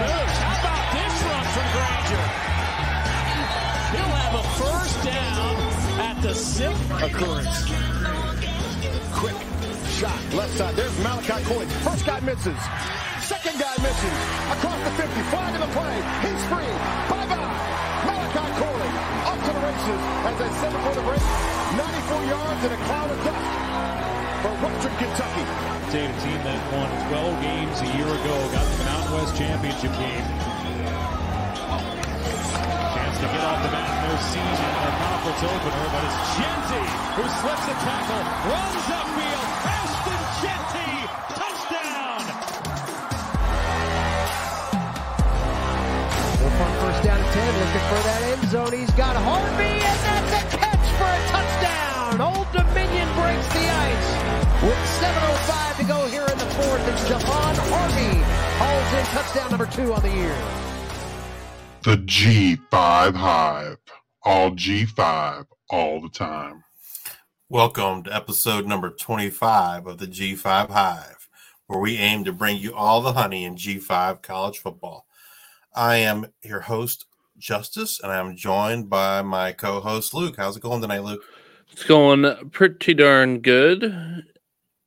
moves. How about this run from Grainger? He'll have a first down at the sixth occurrence. Quick shot, left side. There's Malachi Corley. First guy misses. Second guy misses. Across the 50. Flag in the play. He's free. Bye-bye. Malachi Corley off to the races. As I said before the break, 94 yards and a cloud of dust for Western Kentucky. Data team that won 12 games a year ago, got to the Mountain West Championship game. Chance to get off the mat in their season, their conference opener, but it's Jeanty who slips a tackle, runs upfield, Ashton Jeanty, touchdown! Wolfhard first down at 10, looking for that end zone. He's got Harvey, and that's a catch for a touchdown. Old Dominion breaks the ice. With 7.05 to go here in the fourth, it's Javon Harvey. Hauls in touchdown number two on the year. The G5 Hive. All G5 all the time. Welcome to episode number 25 of the G5 Hive, where we aim to bring you all the honey in G5 college football. I am your host, Justice, and I'm joined by my co host, Luke. How's it going tonight, Luke? It's going pretty darn good.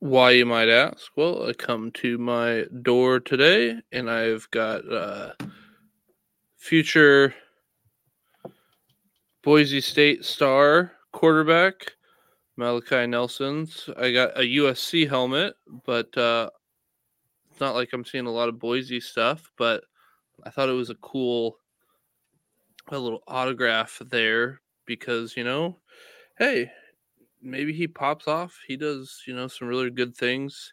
Why, you might ask? Well, I come to my door today and I've got uh, future Boise State star quarterback Malachi Nelson's. I got a USC helmet, but uh, it's not like I'm seeing a lot of Boise stuff, but I thought it was a cool a little autograph there because, you know, hey, maybe he pops off. He does, you know, some really good things.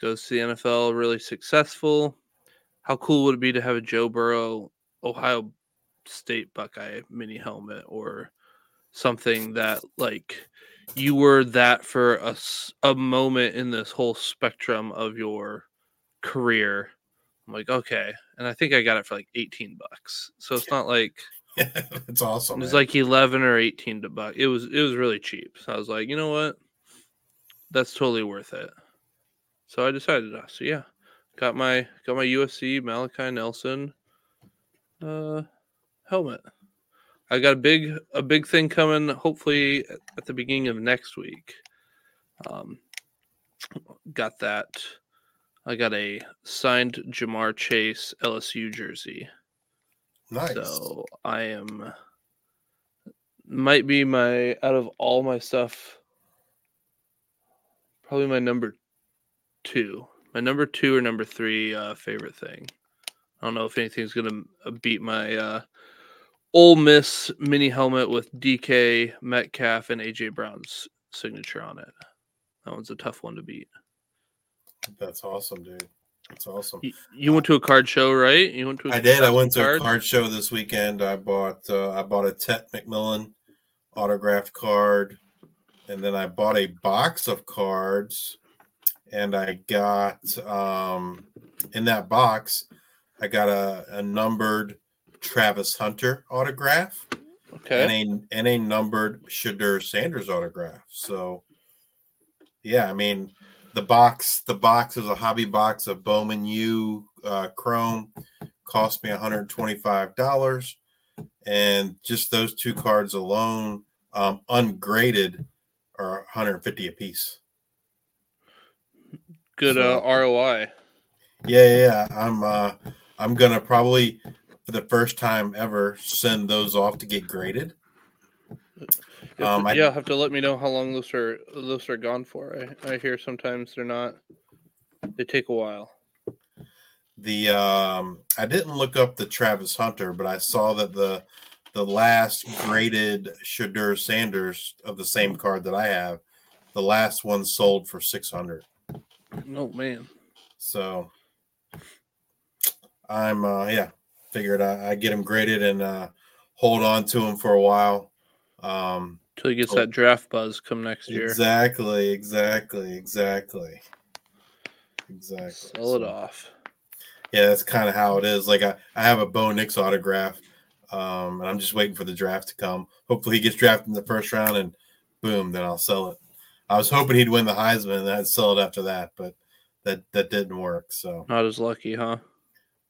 Goes to the NFL, really successful. How cool would it be to have a Joe Burrow Ohio State Buckeye mini helmet or something that like you were that for a, a moment in this whole spectrum of your career. I'm like, okay. And I think I got it for like 18 bucks. So it's not like it's awesome. It was man. like 11 or 18 to buck. It was it was really cheap. So I was like, you know what? That's totally worth it. So I decided to. So yeah, got my got my USC Malachi Nelson uh helmet. I got a big a big thing coming hopefully at the beginning of next week. Um got that. I got a signed Ja'Marr Chase LSU jersey. Nice. So I am might be my out of all my stuff probably my number two. My number two or number three uh, favorite thing. I don't know if anything's gonna uh, beat my uh, Ole Miss mini helmet with DK Metcalf and AJ Brown's signature on it. That one's a tough one to beat. That's awesome, dude. That's awesome. You, you went to a card show, right? You went to. a I did. I went to a card? card show this weekend. I bought uh, I bought a Tet McMillan autograph card, and then I bought a box of cards, and I got um, in that box, I got a, a numbered Travis Hunter autograph Okay. and a and a numbered Shedeur Sanders autograph. So, yeah, I mean, the box the box is a hobby box of Bowman U uh, Chrome, cost me one hundred twenty five dollars, and just those two cards alone, um, ungraded, are one hundred fifty a piece. Good uh, ROI. Yeah, yeah, yeah. I'm uh, I'm gonna probably for the first time ever send those off to get graded. Um, have I- to, yeah, have to let me know how long those are those are gone for. I, I hear sometimes they're not. They take a while. The um, I didn't look up the Travis Hunter, but I saw that the the last graded Shedeur Sanders of the same card that I have, the last one sold for six hundred. Oh man, So I'm uh, yeah, figured I, I get him graded and uh, hold on to him for a while. Um, until he gets Oh. that draft buzz come next year. Exactly, exactly, exactly, exactly. Sell it So, off. Yeah, that's kind of how it is. Like I, I have a Bo Nix autograph, um, and I'm just waiting for the draft to come. Hopefully, he gets drafted in the first round, and boom, then I'll sell it. I was hoping he'd win the Heisman, and I'd sell it after that, but that that didn't work. So Not as lucky, huh?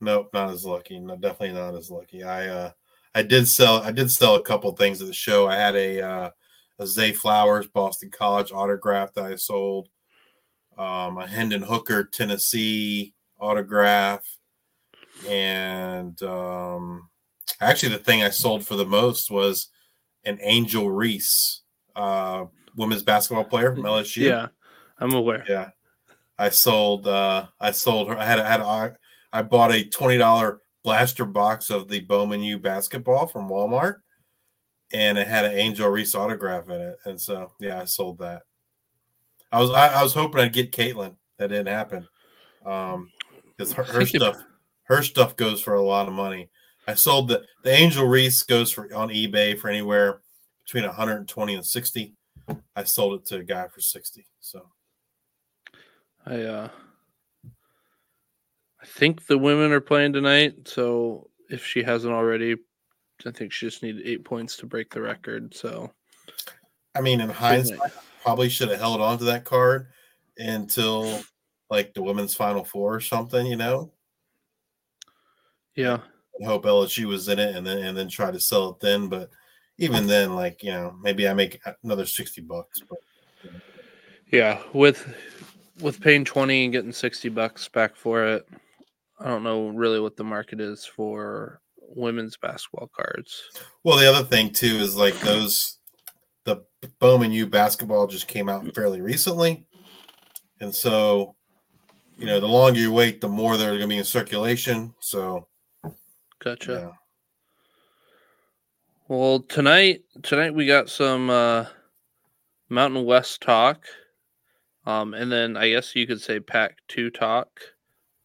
nope, not as lucky. No, definitely not as lucky. I uh I did sell I did sell a couple things at the show. I had a uh a Zay Flowers Boston College autograph that I sold. Um, a Hendon Hooker Tennessee autograph, and um, actually the thing I sold for the most was an Angel Reese, uh, women's basketball player from LSU. Yeah, I'm aware. Yeah. I sold uh I sold her I had I had I, I bought a twenty dollar blaster box of the Bowman U basketball from Walmart and it had an Angel Reese autograph in it. And so yeah, I sold that. I was I, I was hoping I'd get Caitlin. That didn't happen. Um because her, her stuff her stuff goes for a lot of money. I sold the the Angel Reese goes for on eBay for anywhere between 120 and 60. I sold it to a guy for 60. So I uh I think the women are playing tonight, so if she hasn't already, I think she just needed eight points to break the record. So I mean, in hindsight, probably should have held on to that card until like the women's final four or something, you know. yeah, I hope LSU was in it and then and then try to sell it then. But even then, like, you know, maybe I make another 60 bucks. But yeah, with with paying twenty and getting sixty bucks back for it, I don't know really what the market is for women's basketball cards. well, the other thing too is like those the Bowman U basketball just came out fairly recently. And so, you know, the longer you wait, the more they're gonna be in circulation. So Gotcha. yeah. Well, tonight tonight we got some uh Mountain West talk. Um and then I guess you could say Pack 2 talk.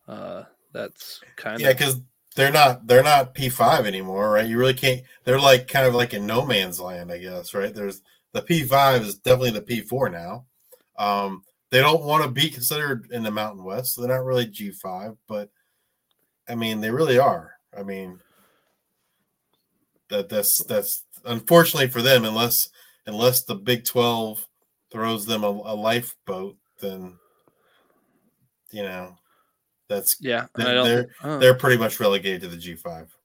Uh that's kind Yeah, of yeah, because they're not they're not P five anymore, right? You really can't. They're like kind of like in no man's land, I guess, right? There's the P five is definitely the P four now. Um, they don't want to be considered in the Mountain West, so they're not really G five, but I mean they really are. I mean that that's that's unfortunately for them, unless unless the Big Twelve throws them a, a lifeboat, then you know that's yeah, they're- I don't they're- oh. they're pretty much relegated to the G five.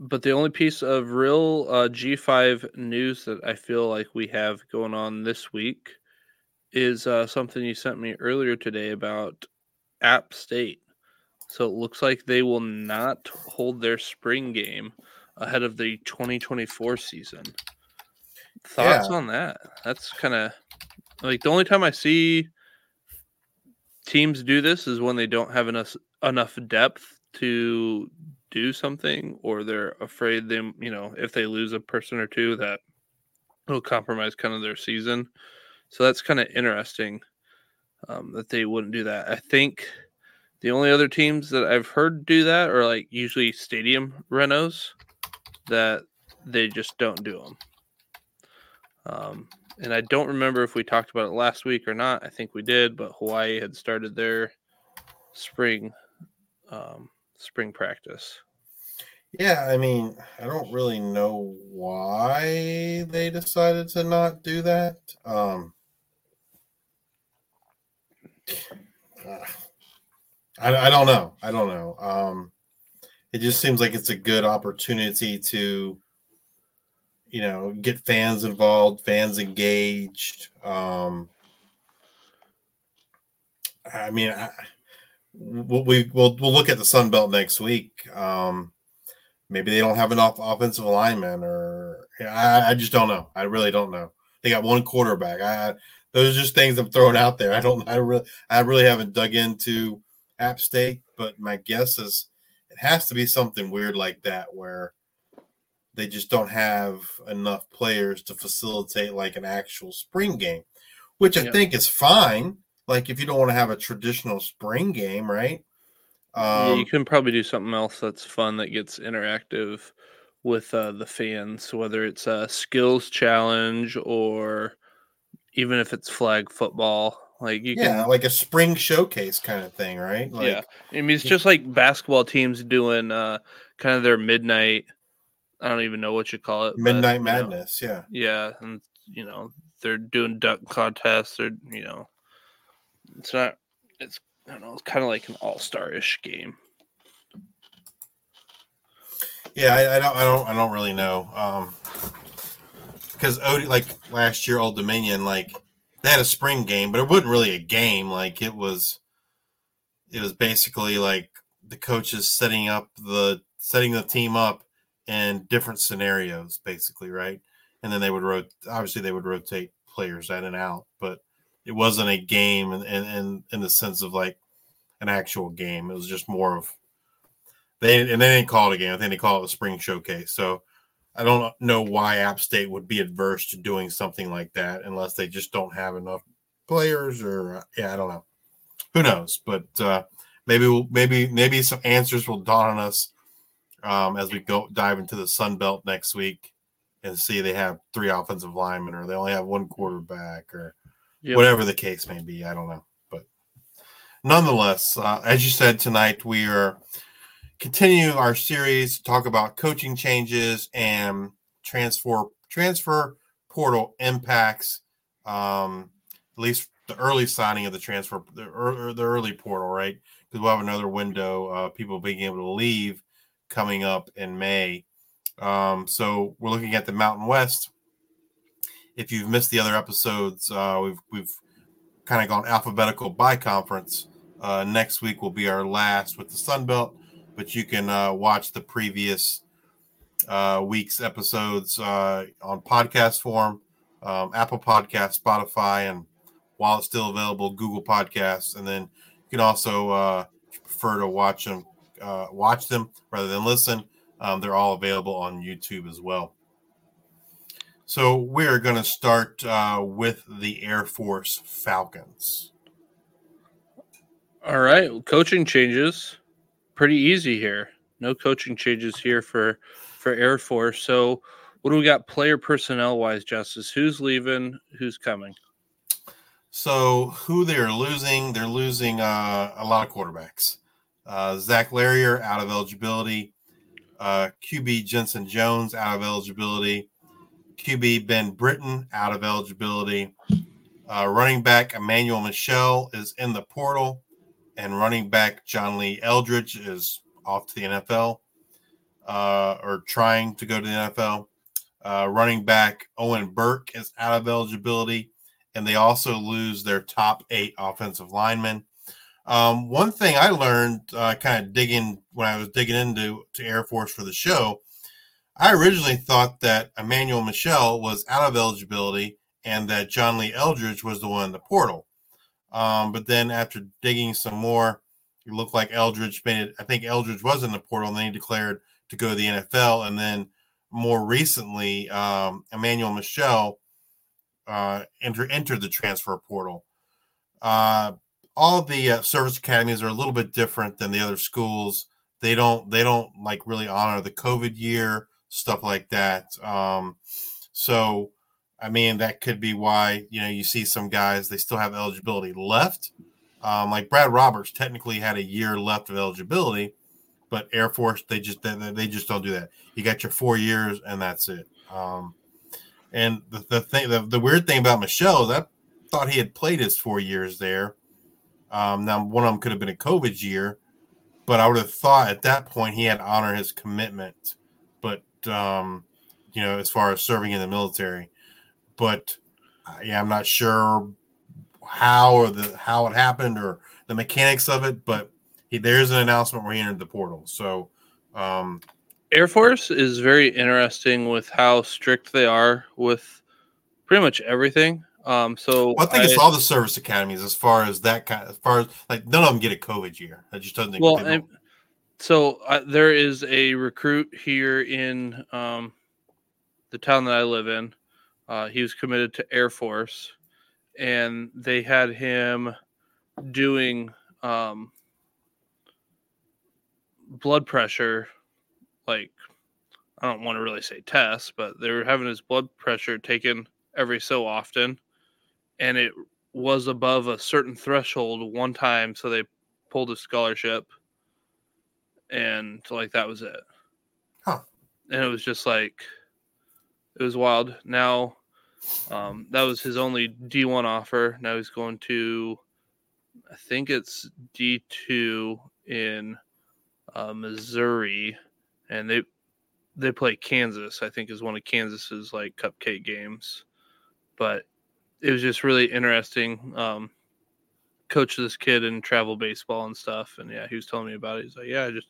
But the only piece of real uh, G5 news that I feel like we have going on this week is uh, something you sent me earlier today about App State. So it looks like they will not hold their spring game ahead of the 2024 season. Thoughts Yeah. on that? That's kind of like the only time I see teams do this is when they don't have enough enough depth to do something or they're afraid they you know if they lose a person or two that will compromise kind of their season. So that's kind of interesting um, that they wouldn't do that. I think the only other teams that i've heard do that are like usually stadium renos that they just don't do them um, and i don't remember if we talked about it last week or not i think we did but hawaii had started their spring um, spring practice Yeah, I mean, I don't really know why they decided to not do that. Um, I, I don't know. I don't know. Um, it just seems like it's a good opportunity to, you know, get fans involved, fans engaged. Um, I mean, I, we'll, we we'll we'll look at the Sun Belt next week. Um, maybe they don't have enough offensive linemen, or I, I just don't know. I really don't know. They got one quarterback. I those are just things I'm throwing out there. I don't. I really I really haven't dug into App State, but my guess is it has to be something weird like that where they just don't have enough players to facilitate like an actual spring game, which I Yeah. think is fine. Like if you don't want to have a traditional spring game, right? yeah, Um, you can probably do something else that's fun that gets interactive with uh, the fans, whether it's a skills challenge or even if it's flag football. Like you yeah, can, like a spring showcase kind of thing, right? Like, yeah. I mean, it's just like basketball teams doing uh, kind of their midnight. I don't even know what you call it. but, Midnight know, Madness. Yeah. yeah, and you know they're doing duck contests. Or you know, it's not it's I don't know, it's kind of like an all-star-ish game. Yeah, I, I, don't, I don't, I don't really know. Um, because Odie, like last year, Old Dominion, like they had a spring game, but it wasn't really a game. Like it was, it was basically like the coaches setting up the setting the team up in different scenarios, basically, right? And then they would rotate. Obviously, they would rotate players in and out, but it wasn't a game in, in, in the sense of like an actual game. It was just more of they and they didn't call it a game. I think they call it a spring showcase. So I don't know why App State would be adverse to doing something like that unless they just don't have enough players or uh, yeah, I don't know. Who knows? But uh, maybe we'll, maybe maybe some answers will dawn on us um, as we go dive into the Sun Belt next week and see they have three offensive linemen or they only have one quarterback or yep. whatever the case may be. I don't know, but nonetheless, uh, as you said tonight, we are continuing our series to talk about coaching changes and transfer transfer portal impacts. Um, at least the early signing of the transfer, the, the early portal, right? Because we'll have another window, uh, people being able to leave coming up in May. Um, so we're looking at the Mountain West. If you've missed the other episodes, uh, we've we've kind of gone alphabetical by conference. Uh, next week will be our last with the Sun Belt, but you can uh, watch the previous uh, week's episodes uh, on podcast form, um, Apple Podcast, Spotify, and while it's still available, Google Podcasts, and then you can also uh, prefer to watch them uh, watch them rather than listen. Um, they're all available on YouTube as well. So we're going to start uh, with the Air Force Falcons. All right, coaching changes. Pretty easy here. No coaching changes here for for Air Force. So, what do we got player personnel wise, Justice? Who's leaving? Who's coming? So, who they're losing? They're losing uh, a lot of quarterbacks. Uh, Zac Larrier out of eligibility. Uh, QB Jensen Jones out of eligibility. QB Ben Britton out of eligibility. Uh, running back Emmanuel Michel is in the portal, and running back John Lee Eldridge is off to the NFL uh, or trying to go to the NFL. Uh, running back Owen Burke is out of eligibility, and they also lose their top eight offensive linemen. Um, one thing I learned, uh, kind of digging when I was digging into to Air Force for the show, I originally thought that Emmanuel Michel was out of eligibility and that John Lee Eldridge was the one in the portal. Um, but then after digging some more, it looked like Eldridge made it. I think Eldridge was in the portal and then he declared to go to the NFL. And then more recently, um, Emmanuel Michel uh, enter, entered the transfer portal. Uh, all the uh, service academies are a little bit different than the other schools. They don't they don't like really honor the COVID year stuff like that. Um, so, I mean, that could be why you know you see some guys they still have eligibility left. Um, like Brad Roberts technically had a year left of eligibility, but Air Force they just they, they just don't do that. You got your four years and that's it. Um, and the, the thing the, the weird thing about Michel is I thought he had played his four years there um, now, one of them could have been a COVID year, but I would have thought at that point he had to honor his commitment. But um, you know, as far as serving in the military, but uh, yeah, I'm not sure how or the how it happened or the mechanics of it. But he, there's an announcement where he entered the portal. So, um, Air Force is very interesting with how strict they are with pretty much everything. Um, so well, I think I, it's all the service academies as far as that kind. As far as like none of them get a COVID year. That just doesn't. think. Well, and, so uh, there is a recruit here in um, the town that I live in. Uh, he was committed to Air Force, and they had him doing um, blood pressure, like I don't want to really say tests, but they were having his blood pressure taken every so often and it was above a certain threshold one time, so they pulled a scholarship, and like that was it. Huh. And it was just like it was wild. Now, um, that was his only D one offer. Now he's going to I think it's D two in uh, Missouri, and they they play Kansas. I think is one of Kansas's like cupcake games, but it was just really interesting. Um, coach this kid in travel baseball and stuff, and yeah, he was telling me about it. He's like, yeah, I just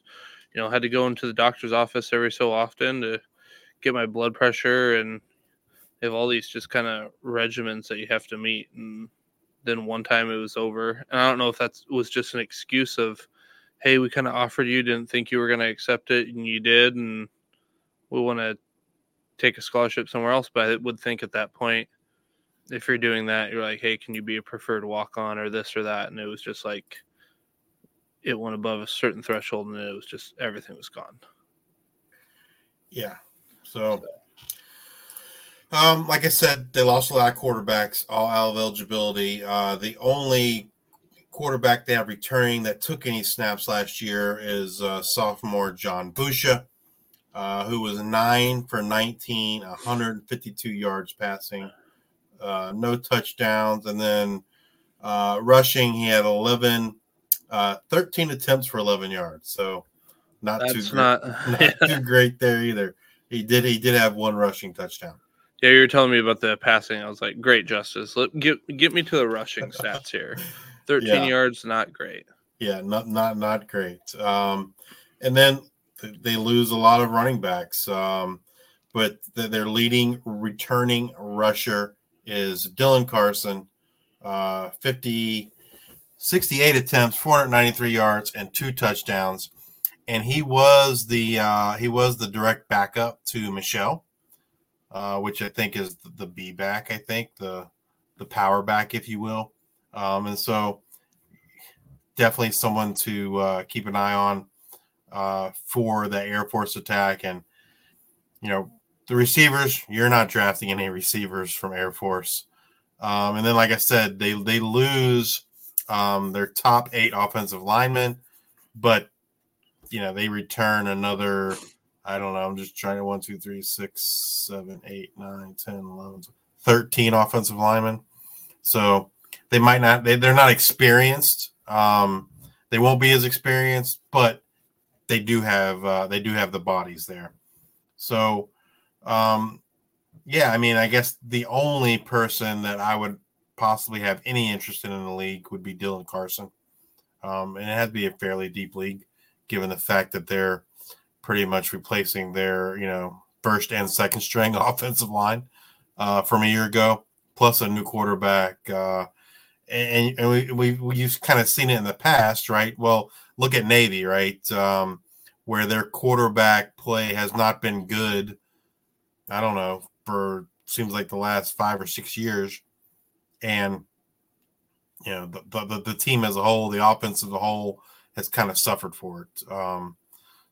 you know had to go into the doctor's office every so often to get my blood pressure and have all these just kind of regimens that you have to meet and then one time it was over and i don't know if that was just an excuse of hey we kind of offered you didn't think you were going to accept it and you did and we want to take a scholarship somewhere else but i would think at that point if you're doing that you're like hey can you be a preferred walk on or this or that and it was just like it went above a certain threshold and it was just everything was gone Yeah. So, um, like I said, they lost a lot of quarterbacks, all out of eligibility. Uh, the only quarterback they have returning that took any snaps last year is uh, sophomore John Busha, uh, who was nine for 19, 152 yards passing, uh, no touchdowns. And then uh, rushing, he had 11, uh, 13 attempts for 11 yards. So, not too that's great, not not too great there either. He did he did have one rushing touchdown. Yeah, you were telling me about the passing. I was like, great, Justice. Let get get me to the rushing stats here. Thirteen Yeah. yards, not great. Yeah, not not not great. Um, and then they lose a lot of running backs. Um, but th- their leading returning rusher is Dylan Carson, uh, 50, 68 attempts, 493 yards, and two touchdowns. And he was the uh, he was the direct backup to Michel, uh, which I think is the, B back. I think the the power back, if you will. Um, and so definitely someone to uh, keep an eye on uh, for the Air Force attack. And, you know, the receivers, you're not drafting any receivers from Air Force. Um, and then, like I said, they, they lose um, their top eight offensive linemen, but, you know, they return another, I don't know, I'm just trying to one, two, three, six, seven, eight, nine, 10, 11, 13 offensive linemen. So they might not, they, they're not experienced. Um, they won't be as experienced, but they do have uh, they do have the bodies there. So, um, yeah, I mean, I guess the only person that I would possibly have any interest in in the league would be Dylan Carson, um, and it has to be a fairly deep league, given the fact that they're pretty much replacing their you know first and second string offensive line uh, from a year ago, plus a new quarterback. Uh, and, and we, we we've kind of seen it in the past, right? Well, look at Navy, right? Um, where their quarterback play has not been good. I don't know for seems like the last five or six years, and you know the the, the team as a whole, the offense as a whole, has kind of suffered for it. Um,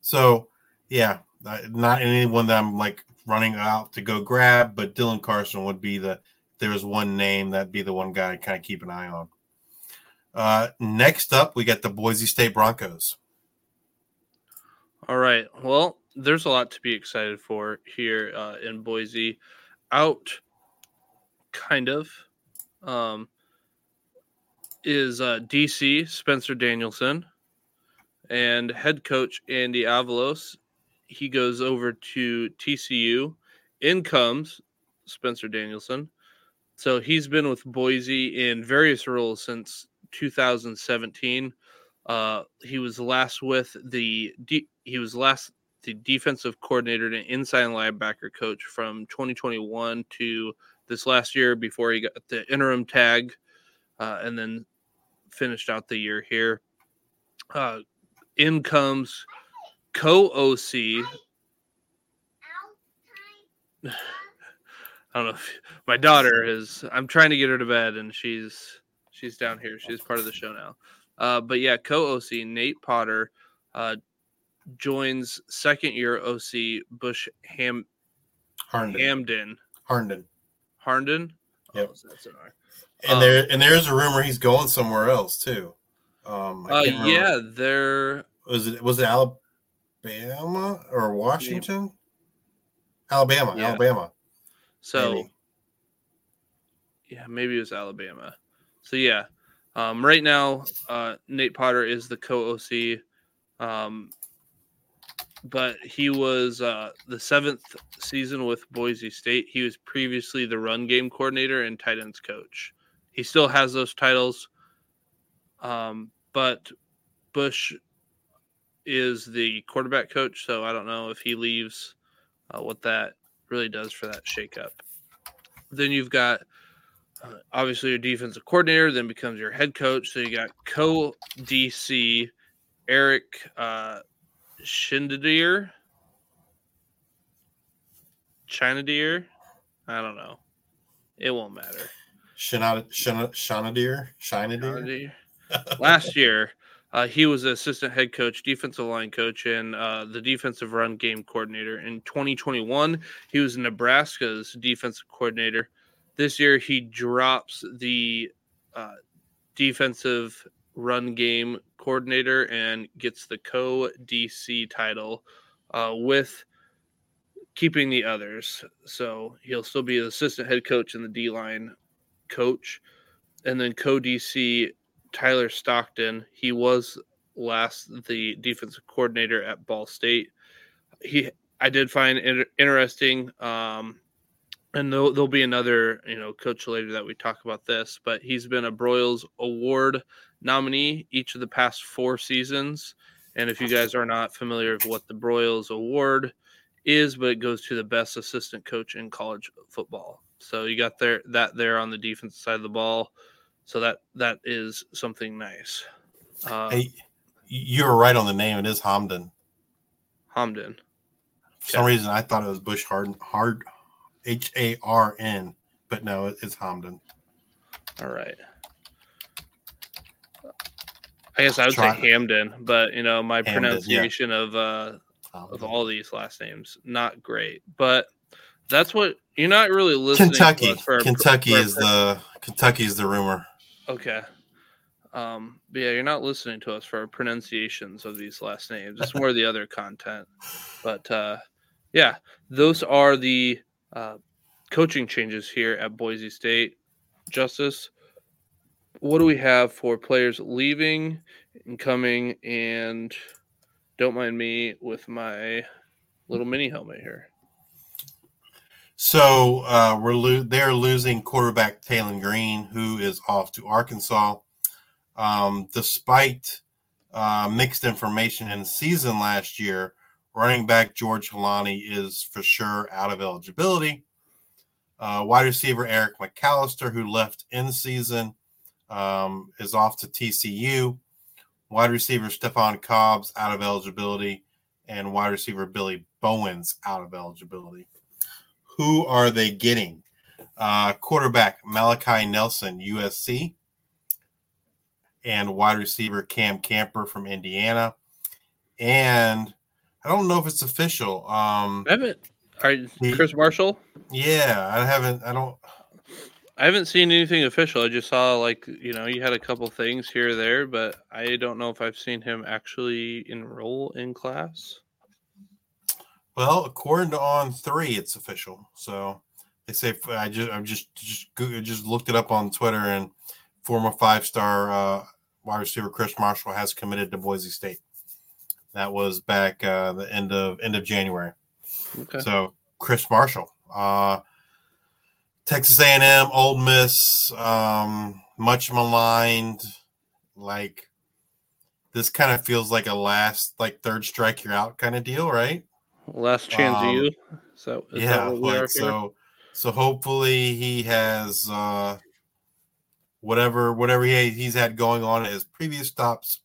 so yeah, not anyone that I'm like running out to go grab, but Dylan Carson would be the there was one name, that'd be the one guy to kind of keep an eye on. Uh, next up, we got the Boise State Broncos. All right. Well, there's a lot to be excited for here uh, in Boise. Out, kind of, um, is uh, DC Spencer Danielson and head coach Andy Avalos. He goes over to TCU. In comes Spencer Danielson. So he's been with Boise in various roles since 2017. Uh, he was last with the de- he was last the defensive coordinator and inside linebacker coach from 2021 to this last year before he got the interim tag, uh, and then finished out the year here. Uh, in comes co OC. I don't know. If, my daughter is. I'm trying to get her to bed, and she's she's down here. She's part of the show now. Uh, but yeah, co OC Nate Potter uh, joins second year OC Bush Ham Harnden. Hamdan Harnden. Harnden. Yep. Oh, that's an R. And Um, there and there's a rumor he's going somewhere else too. Um, Uh, yeah, they're was it was it Alabama or Washington? Alabama, Yeah. Alabama. so maybe. yeah, maybe it was Alabama. So yeah, Um, right now, uh, Nate Potter is the co OC, um, but he was uh, the seventh season with Boise State. He was previously the run game coordinator and tight ends coach. He still has those titles, um, but Bush is the quarterback coach, so I don't know if he leaves, uh, what that really does for that shakeup. Then you've got uh, obviously your defensive coordinator, then becomes your head coach. So you got co DC Eric uh, China Deer. I don't know. It won't matter. Chinander, Chinander, Chinander. Last year, uh, he was assistant head coach, defensive line coach, and uh, the defensive run game coordinator. In 2021, he was Nebraska's defensive coordinator. This year, he drops the uh, defensive run game coordinator and gets the co DC title uh, with keeping the others. So he'll still be the assistant head coach and the D line coach. And then co DC Tyler Stockton. He was last the defensive coordinator at Ball State. He I did find interesting. Um, and there'll, there'll be another you know coach later that we talk about this, but he's been a Broyles Award nominee each of the past four seasons. And if you guys are not familiar with what the Broyles Award is, but it goes to the best assistant coach in college football. So you got there that there on the defensive side of the ball. So that that is something nice. Uh, hey, you were right on the name. It is Hamdan. Hamdan. For some reason, I thought it was Bush Harden, Hard, H A R N, but no, it's Hamdan. All right. I guess I would say Hamdan, but you know my Hamdan, pronunciation yeah. of uh, of all these last names not great. But that's what you're not really listening. Kentucky, Kentucky is the Kentucky is the rumor. Okay. Um, but yeah, you're not listening to us for our pronunciations of these last names. It's more the other content. But uh, yeah, those are the uh, coaching changes here at Boise State. Justice, what do we have for players leaving and coming? And don't mind me with my little mini helmet here. So uh, we're lo- they're losing quarterback Taylen Green, who is off to Arkansas. Um, despite uh, mixed information in the season last year, running back George Holani is for sure out of eligibility. Uh, wide receiver Eric McAlister, who left in season, um, is off to TCU. Wide receiver Stefan Cobbs out of eligibility, and wide receiver Billy Bowens out of eligibility. Who are they getting? Uh, quarterback Malachi Nelson, USC, and wide receiver Cam Camper from Indiana. And I don't know if it's official. Um. Are Chris Marshall? Yeah, I haven't. I don't. I haven't seen anything official. I just saw like you know you had a couple things here or there, but I don't know if I've seen him actually enroll in class. Well, according to On Three, it's official. So they say I just I just just just looked it up on Twitter, and former five star uh, wide receiver Chris Marshall has committed to Boise State. That was back uh, the end of end of January. Okay. So Chris Marshall, uh, Texas A&M, Ole Miss, um, much maligned. Like this kind of feels like a last like third strike you're out kind of deal, right? Last chance um, you. So yeah, like so. So hopefully he has uh, whatever whatever he, he's had going on at his previous stops.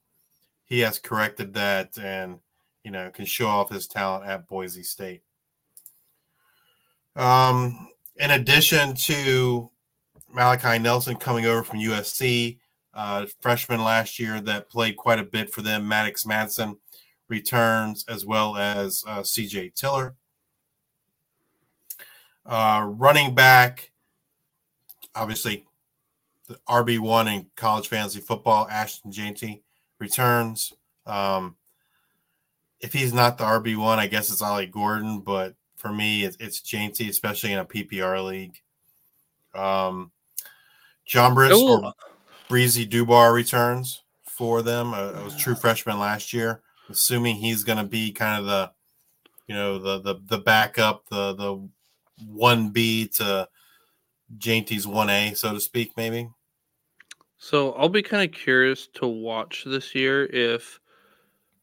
He has corrected that and you know can show off his talent at Boise State. Um, in addition to Malachi Nelson coming over from USC, uh, freshman last year that played quite a bit for them, Maddox Madsen returns, as well as uh, CJ Tiller. Uh, running back, obviously, the RB1 in college fantasy football, Ashton Jeanty returns. Um, if he's not the RB1, I guess it's Ollie Gordon, but for me, it's, it's especially in a PPR league. Um, John Brisker. Breezy Dubar returns for them. Uh, it was true freshman last year. Assuming he's going to be kind of the, you know, the the the backup, the the one B to Jeanty's one A, so to speak, maybe. So I'll be kind of curious to watch this year if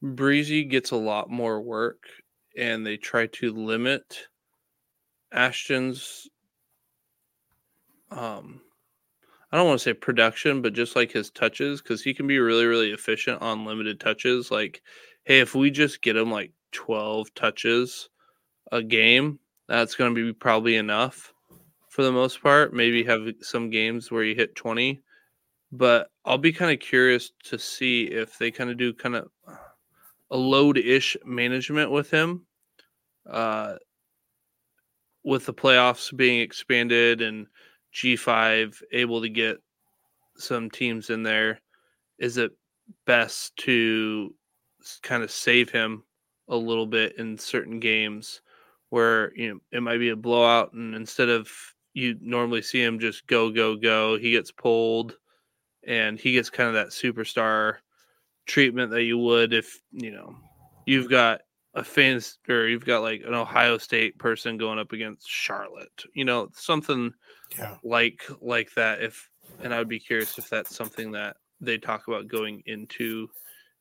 Breezy gets a lot more work and they try to limit Ashton's um I don't want to say production, but just like his touches, because he can be really, really efficient on limited touches. Like, hey, if we just get him like 12 touches a game, that's going to be probably enough for the most part. Maybe have some games where you hit 20, but I'll be kind of curious to see if they kind of do kind of a load ish management with him. Uh, with the playoffs being expanded and G5 able to get some teams in there, is it best to kind of save him a little bit in certain games where you know it might be a blowout and instead of you normally see him just go go go he gets pulled and he gets kind of that superstar treatment that you would if you know you've got a fans or you've got like an Ohio State person going up against Charlotte you know something Yeah. like like that if and I would be curious if that's something that they talk about going into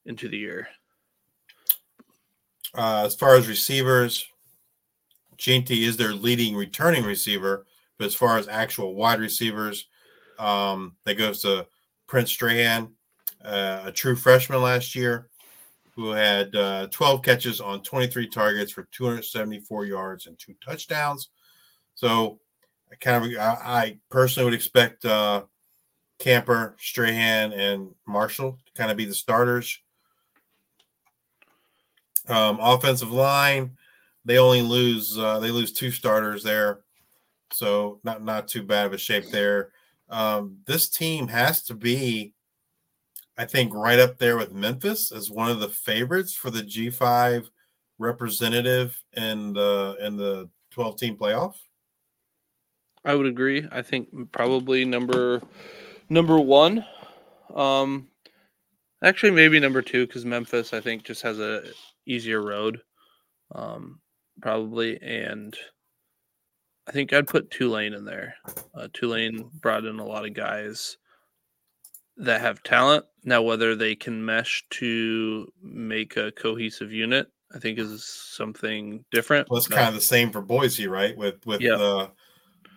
into the year. Uh, as far as receivers, Jeanty is their leading returning receiver, but as far as actual wide receivers, um, that goes to Prince Strachan, a true freshman last year, who had uh, 12 catches on 23 targets for 274 yards and two touchdowns. So, I kind of, I, I personally would expect uh, Camper, Strachan, and Marshall to kind of be the starters. Um, offensive line, they only lose uh, they lose two starters there, so not not too bad of a shape there. Um, this team has to be, I think, right up there with Memphis as one of the favorites for the G five representative in the in the twelve team playoff. I would agree. I think probably number number one. Um, actually, maybe number two because Memphis I think just has a easier road, um, probably, and I think I'd put Tulane in there. Uh, Tulane brought in a lot of guys that have talent. Now, whether they can mesh to make a cohesive unit, I think is something different. Well, it's kind of the same for Boise, right? With with Yeah. uh,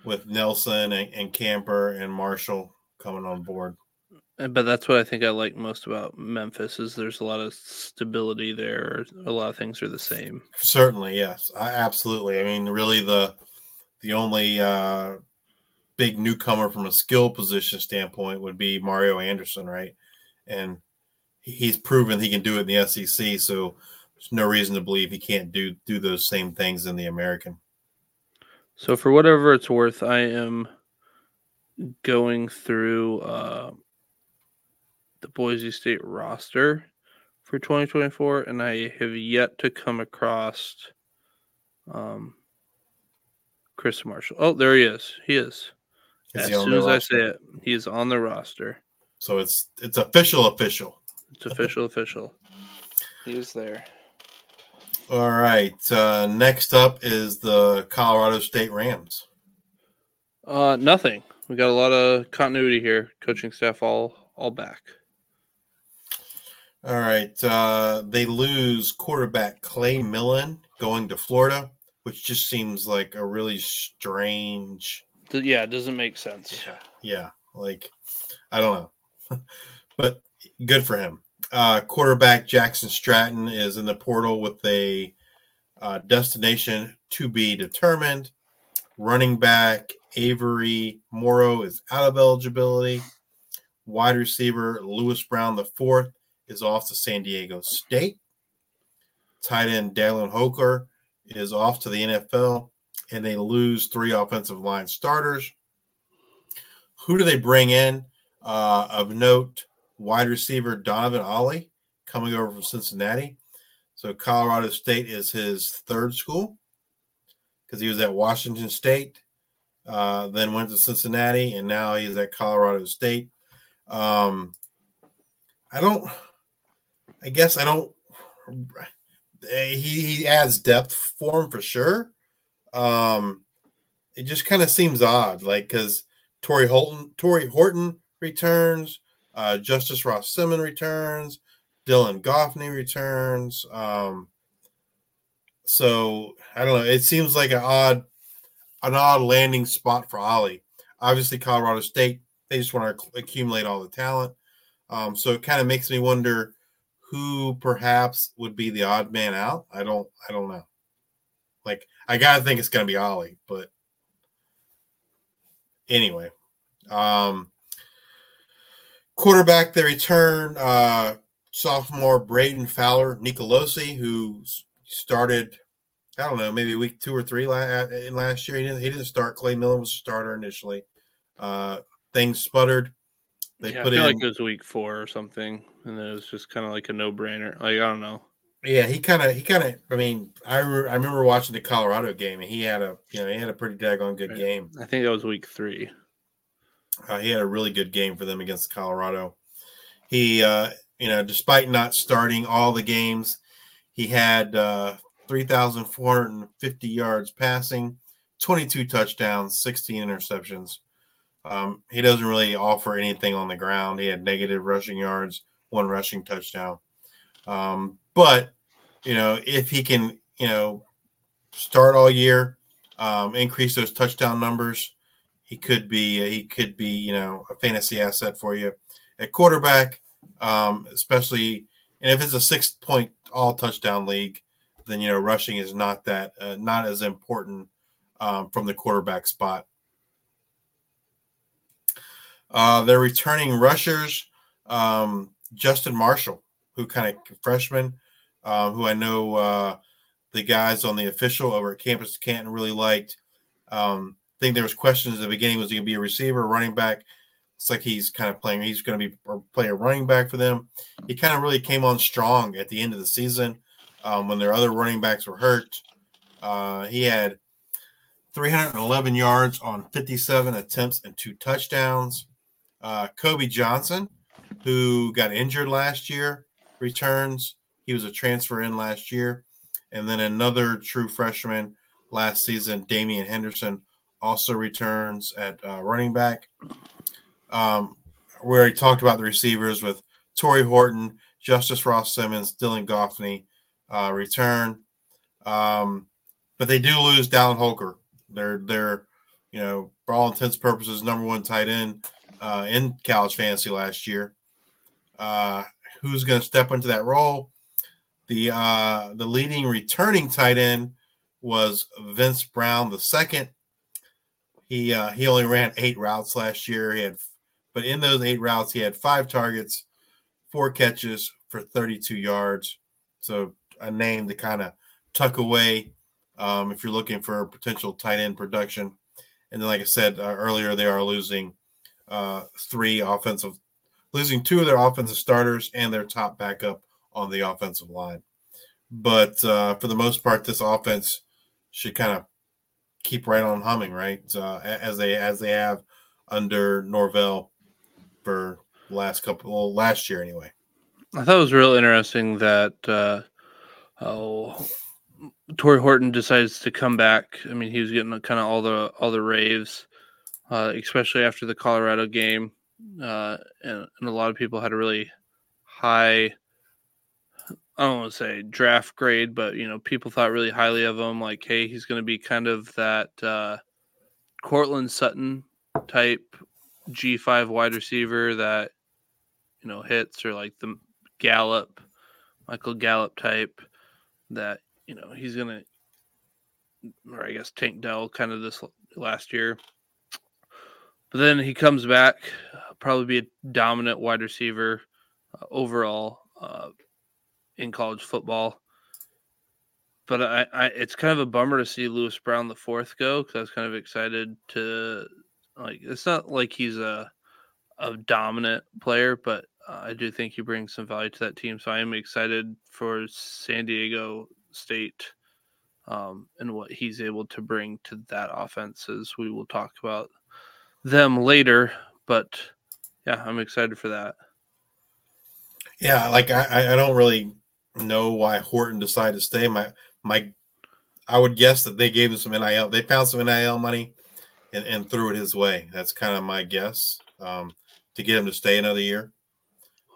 with Nelson and, and Camper and Marshall coming on board. But that's what I think I like most about Memphis is there's a lot of stability there. A lot of things are the same. Certainly, yes, I, absolutely. I mean, really, the the only uh, big newcomer from a skill position standpoint would be Mario Anderson, right? And he's proven he can do it in the SEC, so there's no reason to believe he can't do do those same things in the American. So for whatever it's worth, I am going through uh, the Boise State roster for 2024, and I have yet to come across um, Chris Marshall. Oh, there he is. He is. Is as soon the as I say it, he is on the roster. So it's it's official, official. It's official, official. He is there. All right. Uh, next up is the Colorado State Rams. Uh, nothing. We got a lot of continuity here. Coaching staff all all back. All right. Uh, they lose quarterback Clay Millen going to Florida, which just seems like a really strange. Yeah, it doesn't make sense. Yeah. Like, I don't know. but good for him. Uh, quarterback Jackson Stratton is in the portal with a uh, destination to be determined. Running back Avery Morrow is out of eligibility. Wide receiver Louis Brown the fourth is off to San Diego State. Tight end Dallin Holker is off to the NFL, and they lose three offensive line starters. Who do they bring in? Uh, of note, wide receiver Donovan Ollie coming over from Cincinnati. So Colorado State is his third school because he was at Washington State, uh, then went to Cincinnati, and now he's at Colorado State. Um, I don't. I guess I don't. He he adds depth for him for sure. Um, it just kind of seems odd, like because Tory Holton, Tory Horton returns, uh, Justus Ross Simmons returns, Dylan Goffney returns. Um, so I don't know. It seems like an odd, an odd landing spot for Ollie. Obviously, Colorado State they just want to accumulate all the talent. Um, so it kind of makes me wonder who perhaps would be the odd man out. I don't. I don't know. Like I gotta think it's gonna be Ollie, but anyway. Um, quarterback, they return uh, sophomore Brayden Fowler Nicolosi, who started, I don't know, maybe week two or three in last year. He didn't, he didn't start. Clay Millen was a starter initially. Uh, things sputtered. They yeah, put I feel in, like it was week four or something, and then it was just kind of like a no brainer. Like I don't know. Yeah, he kind of, he kind of. I mean, I re- I remember watching the Colorado game, and he had a, you know, he had a pretty daggone good right. game. I think that was week three. Uh, he had a really good game for them against Colorado. He, uh, you know, despite not starting all the games, he had uh, 3,450 yards passing, 22 touchdowns, 16 interceptions. Um, he doesn't really offer anything on the ground. He had negative rushing yards, one rushing touchdown. Um, but, you know, if he can, you know, start all year, um, increase those touchdown numbers, he could be he could be you know a fantasy asset for you at quarterback, um, especially and if it's a six point all touchdown league, then you know rushing is not that uh, not as important um, from the quarterback spot. Uh, they're returning rushers, um, Justin Marshall, who kind of freshman, uh, who I know uh, the guys on the official over at Campus Canton really liked. Um, I think there was questions at the beginning. Was he going to be a receiver, running back? It's like he's kind of playing. He's going to be play a running back for them. He kind of really came on strong at the end of the season um, when their other running backs were hurt. Uh, he had 311 yards on 57 attempts and two touchdowns. Uh, Kobe Johnson, who got injured last year, returns. He was a transfer in last year. And then another true freshman last season, Damian Henderson, also returns at uh, running back. Um, we already talked about the receivers with Tory Horton, Justus Ross Simmons, Dylan Goffney uh, return. Um, but they do lose Dallin Holker. They're they're you know for all intents purposes number one tight end uh, in college fantasy last year. Uh, who's going to step into that role? The uh, the leading returning tight end was Vince Brown the second. He uh, he only ran eight routes last year. He had, but in those eight routes, he had five targets, four catches for 32 yards. So a name to kind of tuck away um, if you're looking for potential tight end production. And then, like I said uh, earlier, they are losing uh, three offensive, losing two of their offensive starters and their top backup on the offensive line. But uh, for the most part, this offense should kind of keep right on humming, right? Uh, as they as they have under Norvell for last couple well, last year anyway. I thought it was real interesting that uh, oh Tory Horton decides to come back. I mean, he was getting kind of all the all the raves, uh, especially after the Colorado game, uh, and, and a lot of people had a really high I don't want to say draft grade, but you know, people thought really highly of him. Like, hey, he's going to be kind of that uh, Courtland Sutton type G5 wide receiver that you know hits, or like the Gallup, Michael Gallup type that you know he's going to, or I guess Tank Dell kind of this last year. But then he comes back, probably be a dominant wide receiver uh, overall. Uh, in college football. But I, I, it's kind of a bummer to see Louis Brown the fourth go because I was kind of excited to like. It's not like he's a a dominant player, but uh, I do think he brings some value to that team. So I am excited for San Diego State um, and what he's able to bring to that offense. As we will talk about them later, but yeah, I'm excited for that. Yeah, like I, I don't really know why Horton decided to stay. My my I would guess that they gave him some NIL. They found some NIL money and, and threw it his way. That's kind of my guess. Um, to get him to stay another year.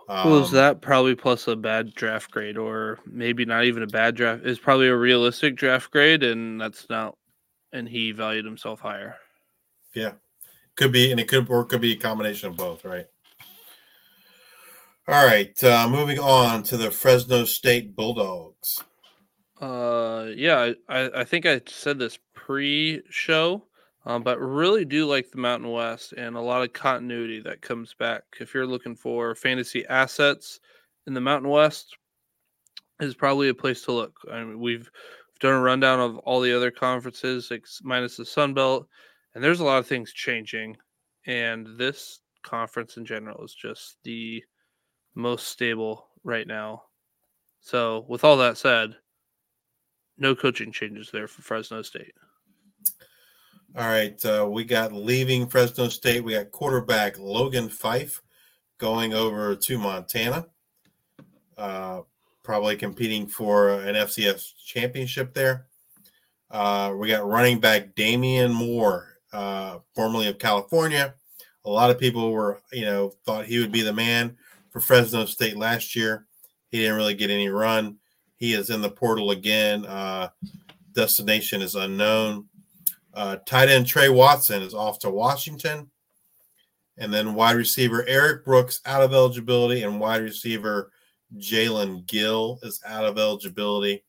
Um, was that probably plus a bad draft grade, or maybe not even a bad draft? Is probably a realistic draft grade, and that's not. And he valued himself higher. Yeah, could be, and it could or could be a combination of both, right? All right, uh, moving on to the Fresno State Bulldogs. Uh, yeah, I, I think I said this pre-show, um, but really do like the Mountain West and a lot of continuity that comes back. If you're looking for fantasy assets in the Mountain West, is probably a place to look. I mean, we've done a rundown of all the other conferences, minus the Sun Belt, and there's a lot of things changing. And this conference in general is just the most stable right now. So, with all that said, no coaching changes there for Fresno State. All right, uh, we got leaving Fresno State. We got quarterback Logan Fife going over to Montana, uh, probably competing for an FCS championship there. Uh, we got running back Damien Moore, uh, formerly of California. A lot of people were, you know, thought he would be the man for Fresno State last year. He didn't really get any run. He is in the portal again. Uh, destination is unknown. Uh, tight end Trey Watson is off to Washington. And then wide receiver Eric Brooks out of eligibility, and wide receiver Jalen Gill is out of eligibility.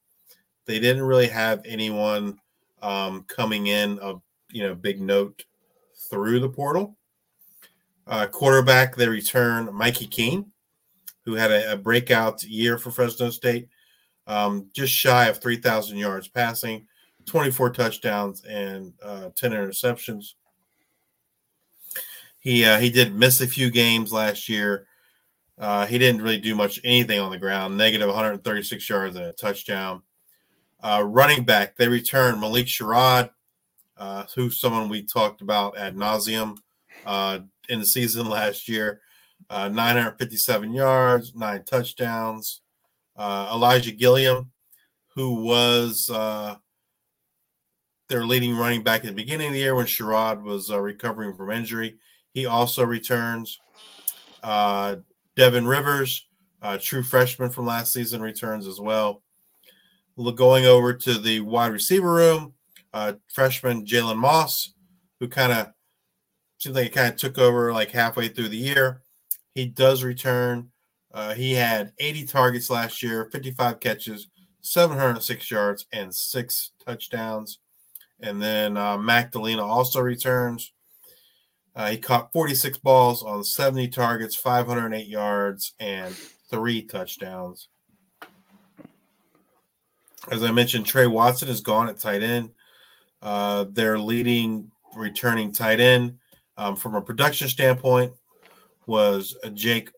They didn't really have anyone um, coming in of you know big note through the portal. Uh, quarterback, they return Mikey Keene, who had a, a breakout year for Fresno State, um, just shy of 3,000 yards passing, 24 touchdowns, and uh, 10 interceptions. He uh, he did miss a few games last year. Uh, he didn't really do much anything on the ground. Negative 136 yards and a touchdown. Uh, running back, they return Malik Sherrod, uh, who's someone we talked about ad nauseum uh, in the season last year. Uh, 957 yards, nine touchdowns. Uh, Elijah Gilliam, who was uh, their leading running back at the beginning of the year when Sherrod was uh, recovering from injury, he also returns. Uh, Devin Rivers, true freshman from last season, returns as well. Going over to the wide receiver room, freshman Jalen Moss, who kind of seems like he kind of took over like halfway through the year. He does return. Uh, he had 80 targets last year, 55 catches, 706 yards, and six touchdowns. And then uh, Mac Dalena also returns. Uh, he caught 46 balls on 70 targets, 508 yards, and three touchdowns. As I mentioned, Trey Watson is gone at tight end. Uh, their leading returning tight end um, from a production standpoint was Jake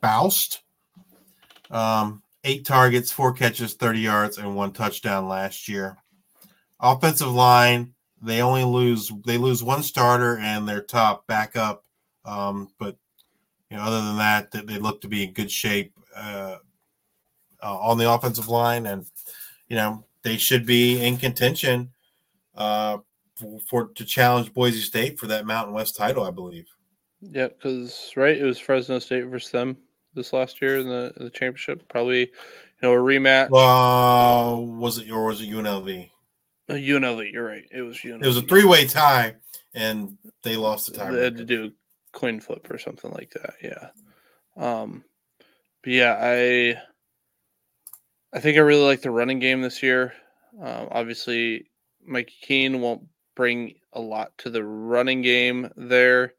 Baust. Um, eight targets, four catches, 30 yards, and one touchdown last year. Offensive line, they only lose they lose one starter and their top backup. Um, but you know, other than that, they look to be in good shape uh, uh, on the offensive line, and you know they should be in contention uh, for, for to challenge Boise State for that Mountain West title, I believe. Yeah, because right, it was Fresno State versus them this last year in the in the championship. Probably, you know, a rematch. Uh, was it or was it UNLV? Uh, UNLV. You're right. It was UNLV. It was a three way tie, and they lost the tie. They had to do a coin flip or something like that. Yeah. Um, but yeah, I I think I really like the running game this year. Um, obviously, Mike Keene won't bring a lot to the running game there,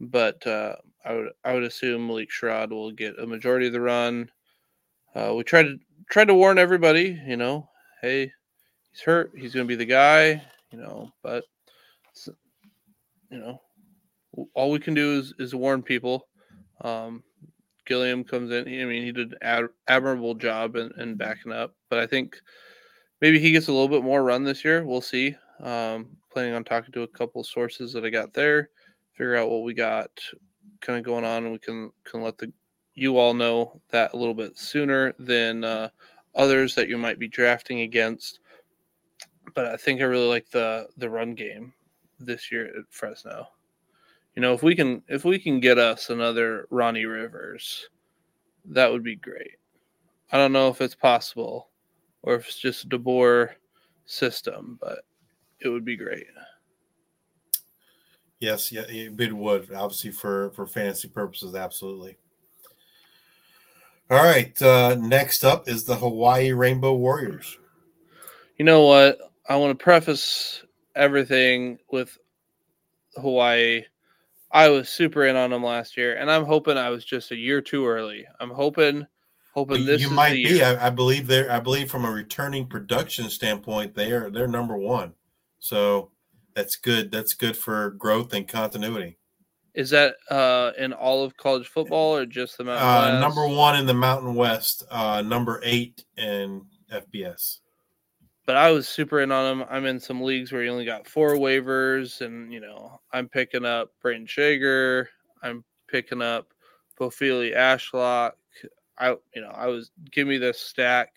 but uh, I would I would assume Malik Sherrod will get a majority of the run. Uh, we tried to try to warn everybody, you know, hey, he's hurt, he's going to be the guy, you know, but you know, all we can do is is warn people. Um, Gilliam comes in. I mean, he did an ad- admirable job in, in backing up, but I think maybe he gets a little bit more run this year. We'll see. Um, planning on talking to a couple sources that I got there, figure out what we got kind of going on, and we can can let the you all know that a little bit sooner than uh, others that you might be drafting against. But I think I really like the the run game this year at Fresno. You know, if we can if we can get us another Ronnie Rivers, that would be great. I don't know if it's possible or if it's just DeBoer system, but it would be great. Yes, yeah, it would obviously for for fantasy purposes, absolutely. All right, uh, next up is the Hawaii Rainbow Warriors. You know what? I want to preface everything with Hawaii. I was super in on them last year, and I'm hoping I was just a year too early. I'm hoping, hoping this. You might be. I, I, believe they're. I believe from a returning production standpoint, they are. They're number one. So that's good. That's good for growth and continuity. Is that uh, in all of college football or just the Mountain uh, West? Number one in the Mountain West. Uh, number eight in FBS. But I was super in on him. I'm in some leagues where you only got four waivers, and you know I'm picking up Brayden Schager. I'm picking up Pofele Ashlock. I you know I was give me this stack.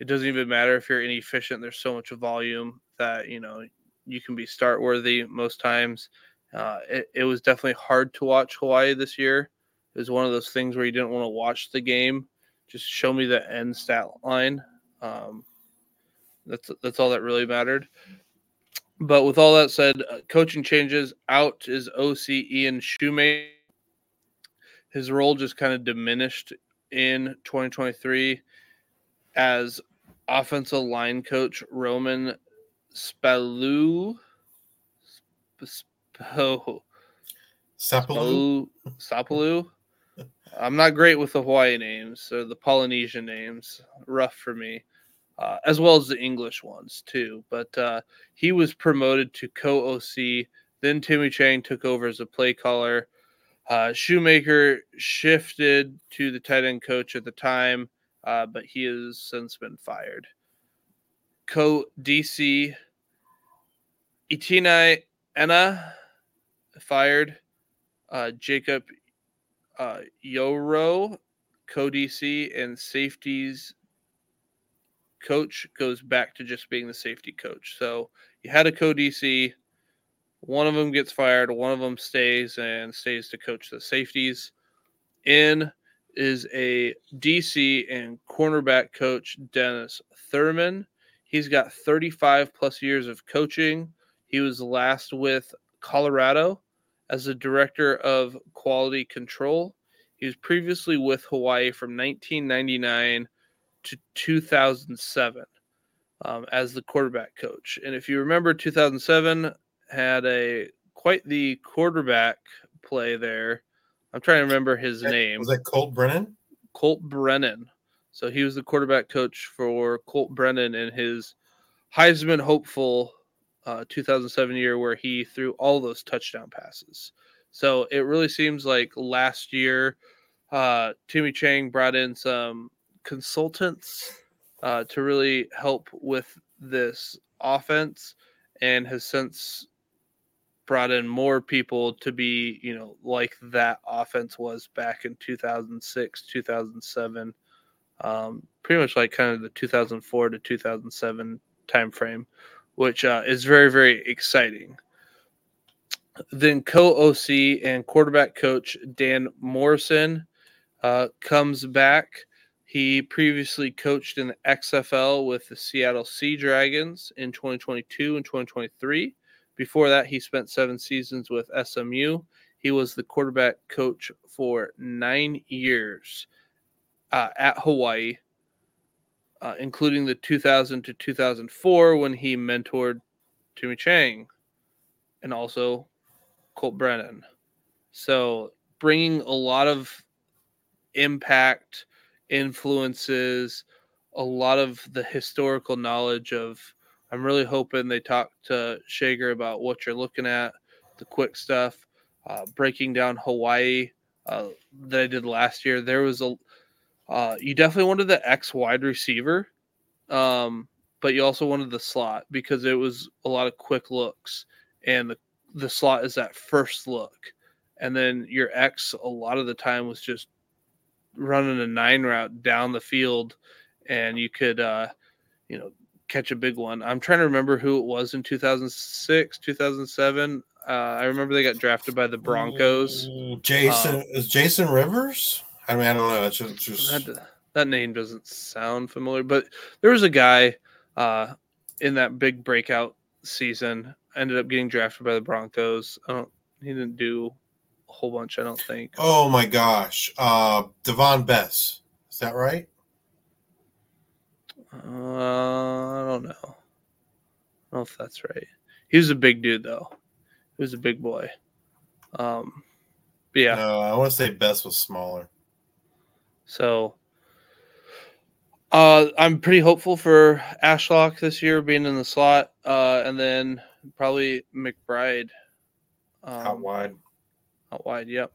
It doesn't even matter if you're inefficient. There's so much volume that you know you can be start worthy most times. Uh, it, it was definitely hard to watch Hawaii this year. It was one of those things where you didn't want to watch the game. Just show me the end stat line. Um, that's that's all that really mattered. But with all that said, uh, coaching changes. Out is OC Ian Shoemaker. His role just kind of diminished in 2023 as offensive line coach Roman Spalu. Sp- Sapolu. Sapolu. I'm not great with the Hawaii names or the Polynesian names. Rough for me, uh, as well as the English ones too. But uh, he was promoted to co-OC. Then Timmy Chang took over as a play caller. Uh, Shoemaker shifted to the tight end coach at the time, uh, but he has since been fired. Co DC Itinai Enna fired. Uh, Jacob uh, Yoro, co DC, and safeties coach goes back to just being the safety coach. So you had a co DC, one of them gets fired, one of them stays and stays to coach the safeties. In is a DC and cornerback coach, Dennis Thurman. He's got 35 plus years of coaching. He was last with Colorado as the director of quality control. He was previously with Hawaii from 1999 to 2007 um, as the quarterback coach. And if you remember, 2007 had a quite the quarterback play there. I'm trying to remember his name. Was that Colt Brennan? Colt Brennan. So he was the quarterback coach for Colt Brennan in his Heisman hopeful uh, 2007 year where he threw all those touchdown passes. So it really seems like last year, uh, Timmy Chang brought in some consultants uh, to really help with this offense and has since brought in more people to be, you know, like that offense was back in 2006, 2007 um, pretty much like kind of the 2004 to 2007 timeframe, which uh, is very, very exciting. Then co OC and quarterback coach Dan Morrison uh, comes back. He previously coached in the XFL with the Seattle Sea Dragons in 2022 and 2023. Before that, he spent seven seasons with SMU. He was the quarterback coach for nine years uh, at Hawaii, uh, including the 2000 to 2004 when he mentored Timmy Chang and also Colt Brennan. So bringing a lot of impact, influences, a lot of the historical knowledge of. I'm really hoping they talk to Schager about what you're looking at, the quick stuff, uh, breaking down Hawaii uh, that I did last year. There was a uh, you definitely wanted the X wide receiver, um, but you also wanted the slot because it was a lot of quick looks, and the the slot is that first look, and then your X a lot of the time was just running a nine route down the field, and you could, uh, you know, catch a big one. I'm trying to remember who it was in 2006, 2007. Uh, I remember they got drafted by the Broncos. Jason um, is Jason Rivers. I mean, I don't know. It's just, just... That, that, name doesn't sound familiar, but there was a guy uh, in that big breakout season. Ended up getting drafted by the Broncos. I don't. He didn't do a whole bunch. I don't think. Oh my gosh, uh, Davone Bess. Is that right? Uh, I don't know. I don't know if that's right. He was a big dude though. He was a big boy. Um, yeah. No, I want to say Bess was smaller. So uh, I'm pretty hopeful for Ashlock this year being in the slot, uh, and then probably McBride um, out wide. Out wide, yep.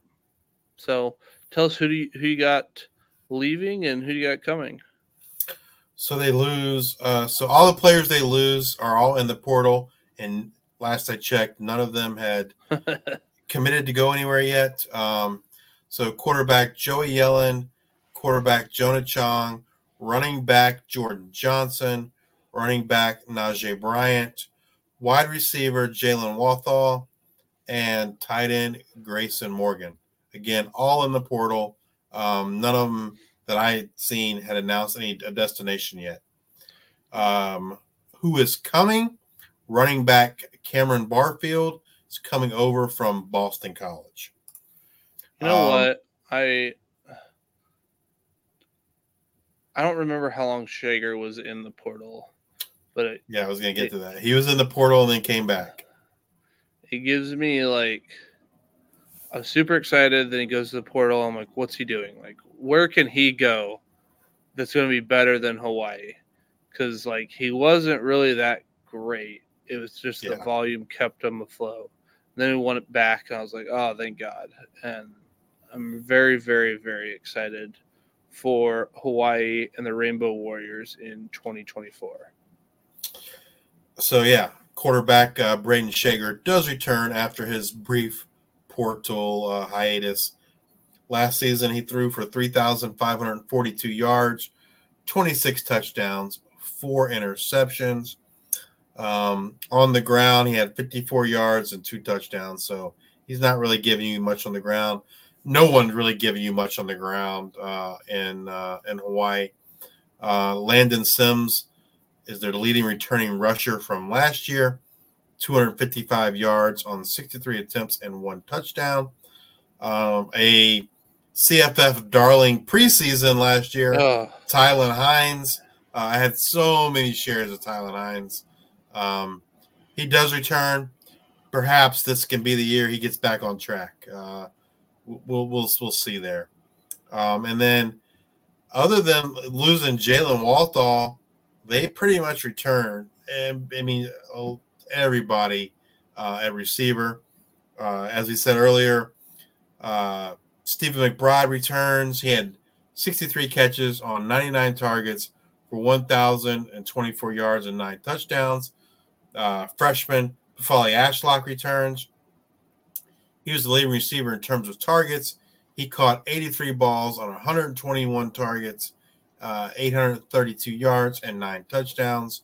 So tell us who do you, who you got leaving and who you got coming. So they lose. Uh, so all the players they lose are all in the portal, and last I checked, none of them had committed to go anywhere yet. Um, so quarterback Joey Yellen, quarterback Jonah Chong, running back Jordan Johnson, running back Najee Bryant, wide receiver Jalen Walthall, and tight end Grayson Morgan. Again, all in the portal. Um, none of them that I had seen had announced any destination yet. Um, who is coming? Running back Cameron Barfield is coming over from Boston College. You know um, what? I I don't remember how long Schager was in the portal, but it, yeah, I was gonna get it, to that. He was in the portal and then came back. It gives me like I'm super excited. Then he goes to the portal. I'm like, what's he doing? Like, where can he go that's to be better than Hawaii? Because like he wasn't really that great. It was just yeah. the volume kept him afloat. And then he won it back, and I was like, oh, thank God. And I'm very, very, very excited for Hawaii and the Rainbow Warriors in 2024. So yeah, quarterback uh, Brayden Schager does return after his brief portal uh, hiatus. Last season, he threw for 3,542 yards, 26 touchdowns, four interceptions. Um, on the ground, he had 54 yards and two touchdowns. So he's not really giving you much on the ground. No one's really giving you much on the ground uh, in uh, in Hawaii. Uh, Landon Sims is their leading returning rusher from last year, 255 yards on 63 attempts and one touchdown. Um, a CFF darling preseason last year. Oh. Tylan Hines. Uh, I had so many shares of Tylan Hines. Um, he does return. Perhaps this can be the year he gets back on track. Uh, we'll, we'll we'll see there. Um, and then, other than losing Jalen Walthall, they pretty much return. And I mean, oh, everybody uh, at receiver. Uh, as we said earlier, uh, Steven McBride returns. He had 63 catches on 99 targets for 1,024 yards and nine touchdowns. Uh, freshman Pofele Ashlock returns. He was the leading receiver in terms of targets. He caught 83 balls on 121 targets, uh, 832 yards, and nine touchdowns.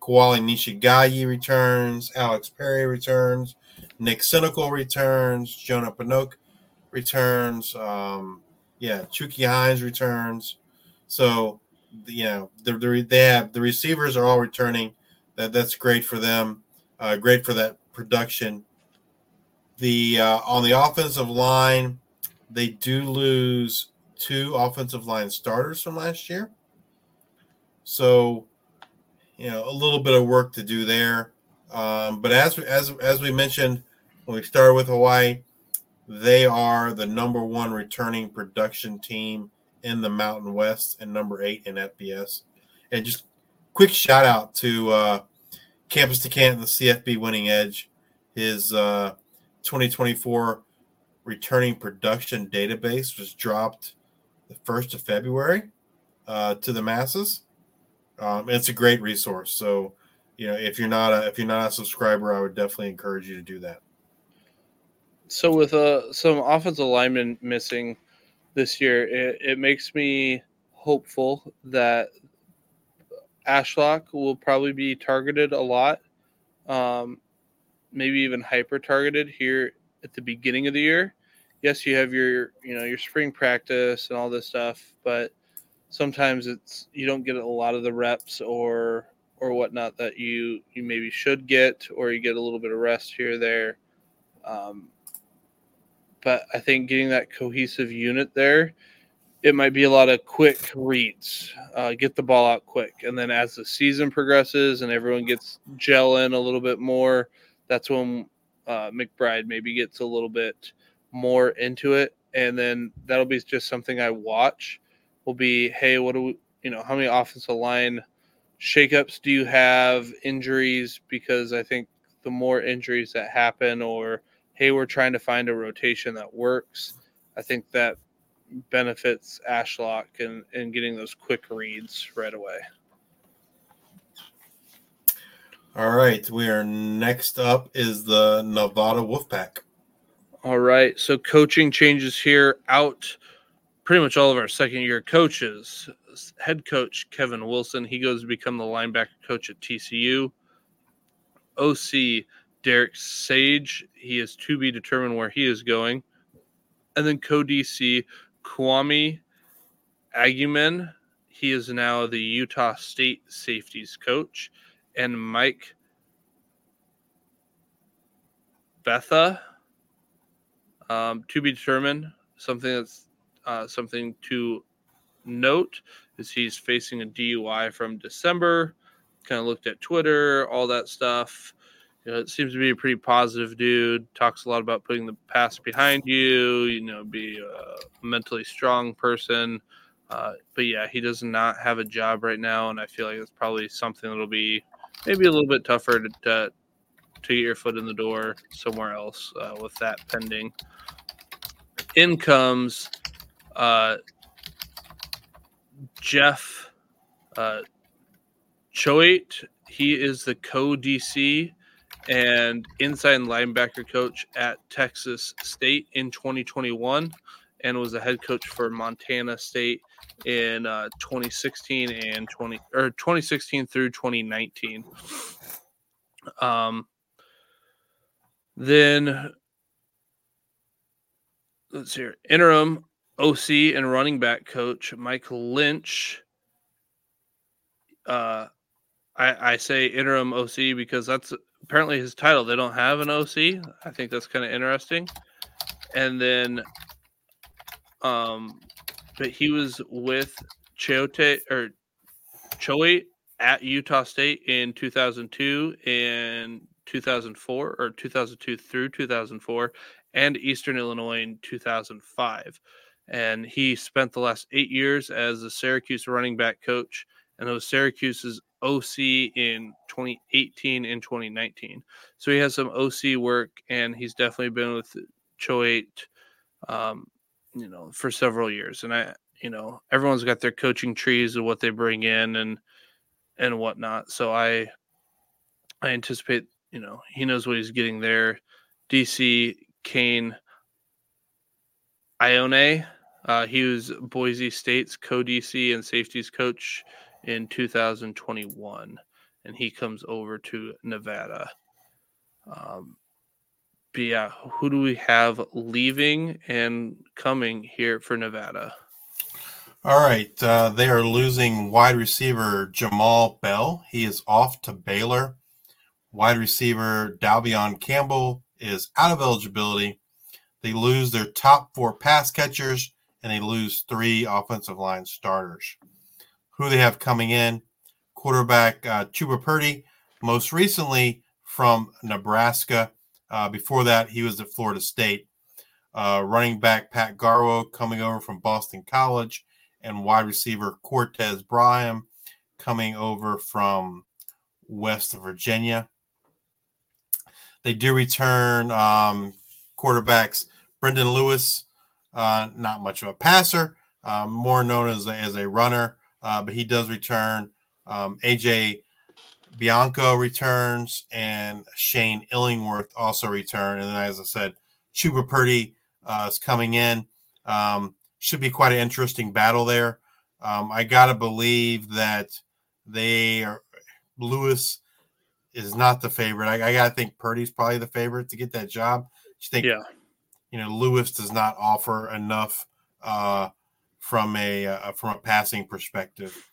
Koali Nishigaya returns. Alex Perry returns. Nick Cenacle returns. Jonah Panoke returns. Um, yeah, Chucky Hines returns. So, you know, the, the, they have the receivers are all returning. That that's great for them. Uh, great for that production. The uh, on the offensive line, they do lose two offensive line starters from last year. So, you know, a little bit of work to do there. Um, but as as as we mentioned when we started with Hawaii, they are the number one returning production team in the Mountain West and number eight in FBS. And just quick shout out to uh, Campus to Canton, the CFB winning edge. His uh, 2024 returning production database was dropped the first of February uh, to the masses. Um, it's a great resource. So, you know, if you're not a if you're not a subscriber, I would definitely encourage you to do that. So with uh, some offensive linemen missing this year, it, it makes me hopeful that Ashlock will probably be targeted a lot, um, maybe even hyper targeted here at the beginning of the year. Yes, you have your you know your spring practice and all this stuff, but sometimes it's you don't get a lot of the reps or or whatnot that you you maybe should get, or you get a little bit of rest here or there. Um, but I think getting that cohesive unit there it might be a lot of quick reads, uh, get the ball out quick, and then as the season progresses and everyone gets gel in a little bit more, that's when uh, McBride maybe gets a little bit more into it, and then that'll be just something I watch. Will be, hey, what do we, you know, how many offensive line shakeups do you have? Injuries, because I think the more injuries that happen, or hey, we're trying to find a rotation that works. I think that benefits Ashlock and in getting those quick reads right away. All right, we are next up is the Nevada Wolfpack. All right, so coaching changes here out pretty much all of our second year coaches. Head coach Kevin Wilson, he goes to become the linebacker coach at TCU. OC Derek Sage, he is to be determined where he is going. And then co DC Kwame Agyeman. He is now the Utah State safeties coach. And Mike Bethea, um, to be determined. Something that's uh, something to note is he's facing a DUI from December. Kind of looked at Twitter, all that stuff. You know, it seems to be a pretty positive dude. Talks a lot about putting the past behind you. You know, be a mentally strong person. Uh, but yeah, he does not have a job right now, and I feel like it's probably something that'll be maybe a little bit tougher to to, to get your foot in the door somewhere else uh, with that pending. In comes uh, Jeff uh, Choate. He is the co DC and inside linebacker coach at Texas State in 2021 and was a head coach for Montana State in uh, 2016 and 20 or 2016 through 2019. Um, then let's see. Interim OC and running back coach Mike Lynch. Uh, I, I say interim OC because that's apparently his title. They don't have an OC. I think that's kind of interesting. And then, um, but he was with Choate or Choate at Utah State in 2002 and 2004 or 2002 through 2004 and Eastern Illinois in 2005. And he spent the last eight years as the Syracuse running back coach. And was Syracuse's OC in 2018 and 2019. So he has some OC work, and he's definitely been with Choate, um, you know, for several years. And I, you know, everyone's got their coaching trees of what they bring in and and whatnot. So I, I anticipate, you know, he knows what he's getting there. DC Kane Ioane. Uh, he was Boise State's co DC and safeties coach in 2021, and he comes over to Nevada. Um, but yeah, who do we have leaving and coming here for Nevada? All right, uh, they are losing wide receiver Jamal Bell. He is off to Baylor. Wide receiver Dalevon Campbell is out of eligibility. They lose their top four pass catchers and they lose three offensive line starters who they have coming in. Quarterback uh, Chuba Purdy, most recently from Nebraska. Uh, before that, he was at Florida State. Uh, running back Pat Garwo coming over from Boston College, and wide receiver Cortez Bryant coming over from West Virginia. They do return um, quarterbacks Brendan Lewis, uh, not much of a passer, uh, more known as a, as a runner uh, but he does return. Um, AJ Bianco returns, and Shane Illingworth also return. And then, as I said, Chuba Purdy uh, is coming in. Um, should be quite an interesting battle there. Um, I gotta believe that they are Lewis is not the favorite. I, I gotta think Purdy's probably the favorite to get that job. You think, Yeah. you know, Lewis does not offer enough uh, from a uh, from a passing perspective.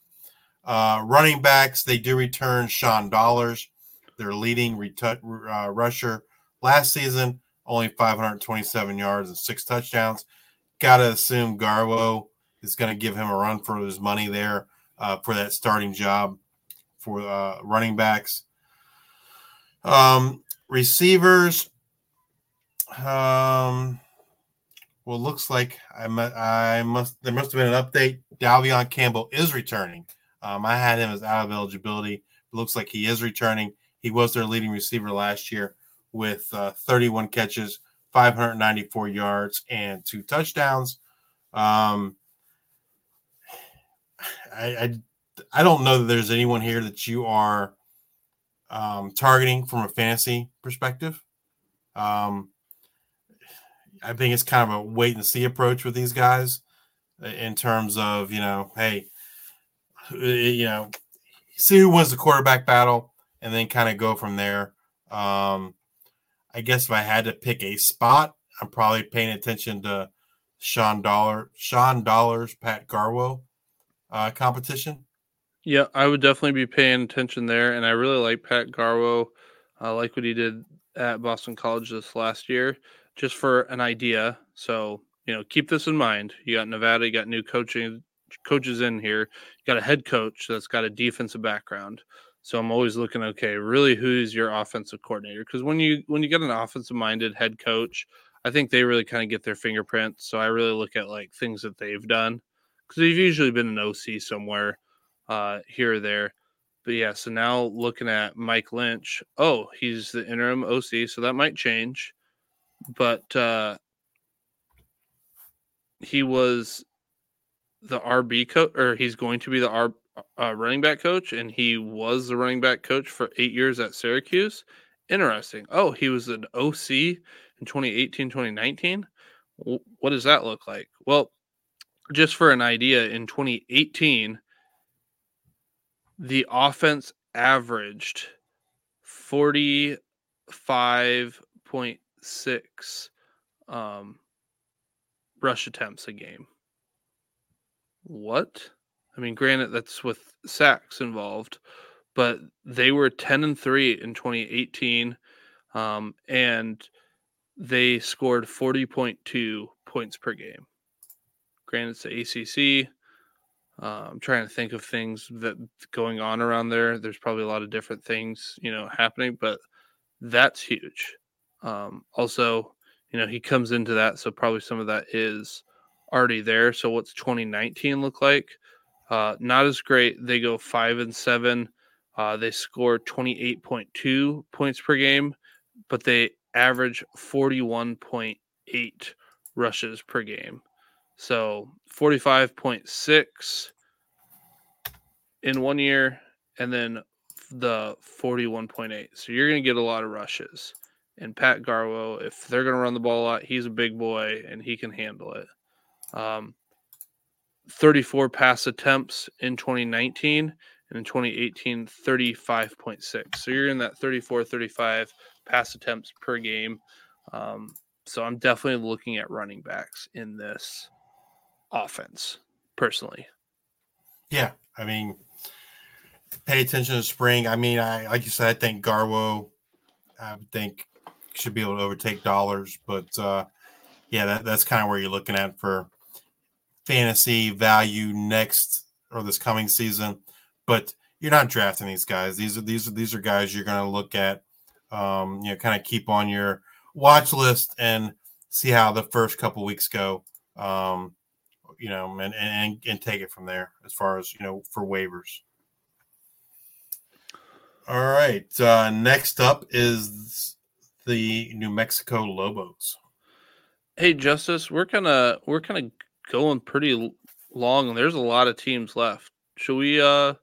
Uh, running backs, they do return Sean Dollars, their leading retu- uh, rusher last season, only 527 yards and six touchdowns. Got to assume Garwo is going to give him a run for his money there uh, for that starting job for uh, running backs. Um, receivers, um, well, looks like I, I must there must have been an update. Dalevon Campbell is returning. Um, I had him as out of eligibility. It looks like he is returning. He was their leading receiver last year with uh, 31 catches, 594 yards, and two touchdowns. Um, I, I I don't know that there's anyone here that you are um, targeting from a fantasy perspective. Um, I think it's kind of a wait and see approach with these guys in terms of you know, hey, you know, see who wins the quarterback battle, and then kind of go from there. Um, I guess if I had to pick a spot, I'm probably paying attention to Sean Dollar, Sean Dollars, Pat Garwo uh, competition. Yeah, I would definitely be paying attention there, and I really like Pat Garwo. I like what he did at Boston College this last year, just for an idea. So you know, keep this in mind. You got Nevada, you got new coaching coaches in here. You got a head coach that's got a defensive background. So I'm always looking, okay, really, who's your offensive coordinator? Because when you when you get an offensive minded head coach, I think they really kind of get their fingerprints. So I really look at like things that they've done because they've usually been an OC somewhere uh, here or there. But yeah, so now looking at Mike Lynch, oh, he's the interim OC, so that might change. But uh, he was the RB coach, or he's going to be the R, uh, running back coach, and he was the running back coach for eight years at Syracuse. Interesting. Oh, he was an OC in 2018, 2019. W- What does that look like? Well, just for an idea, in 2018, the offense averaged 45.6 um, rush attempts a game. What? I mean, granted, that's with sacks involved, but they were 10 and 3 in 2018, um, and they scored 40.2 points per game. Granted, it's the ACC. Uh, I'm trying to think of things that going on around there. There's probably a lot of different things, you know, happening, but that's huge. Um, also, you know, he comes into that, so probably some of that is already there. So what's 2019 look like? Uh, not as great. They go five and seven. Uh, they score 28.2 points per game, but they average 41.8 rushes per game. So 45.6 in one year, and then the 41.8. So you're going to get a lot of rushes. And Pat Garwo, if they're going to run the ball a lot, he's a big boy and he can handle it. Um, 34 pass attempts in 2019 and in 2018 35.6 so you're in that 34 35 pass attempts per game. Um, so i'm definitely looking at running backs in this offense personally. Yeah, I mean, pay attention to spring. I mean, I like you said, I think Garwo, I think should be able to overtake dollars, but uh, yeah, that, that's kind of where you're looking at for fantasy value next or this coming season. But you're not drafting these guys. These are these are these are guys you're going to look at, um, you know, kind of keep on your watch list and see how the first couple weeks go. Um, you know, and, and and take it from there as far as you know for waivers. All right. Uh, next up is the New Mexico Lobos. hey justice we're kind of we're kind of going pretty long and there's a lot of teams left should we uh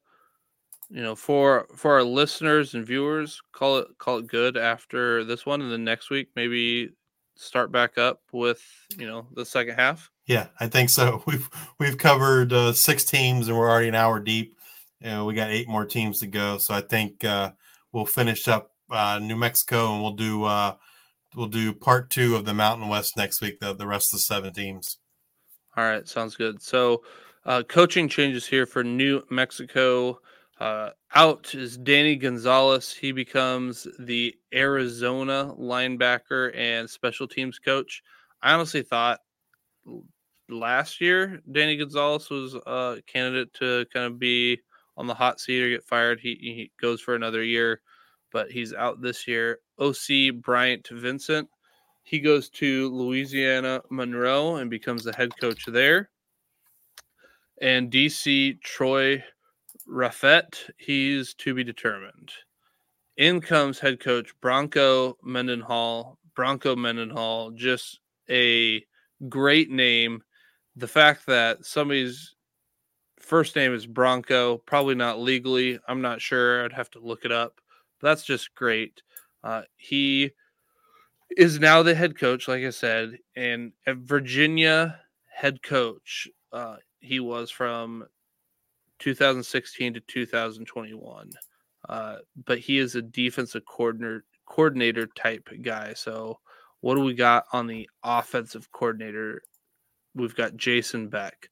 you know for for our listeners and viewers call it call it good after this one and then next week maybe start back up with you know the second half? Yeah, I think so. We've we've covered uh, six teams and we're already an hour deep. and we got eight more teams to go, so I think uh, we'll finish up uh, New Mexico and we'll do uh, we'll do part two of the Mountain West next week. The the rest of the seven teams. All right, sounds good. So, uh, coaching changes here for New Mexico. Uh, out is Danny Gonzalez. He becomes the Arizona linebacker and special teams coach. I honestly thought last year Danny Gonzalez was a candidate to kind of be on the hot seat or get fired. He, he goes for another year, but he's out this year. OC Bryant Vincent. He goes to Louisiana Monroe and becomes the head coach there. And DC Troy Reffett, he's to be determined. In comes head coach Bronco Mendenhall. Bronco Mendenhall, just a great name. The fact that somebody's first name is Bronco, probably not legally. I'm not sure. I'd have to look it up. But that's just great. Uh, he is now the head coach, like I said, and at Virginia head coach. Uh, he was from 2016 to 2021. Uh, but he is a defensive coordinator coordinator type guy. So what do we got on the offensive coordinator? We've got Jason Beck.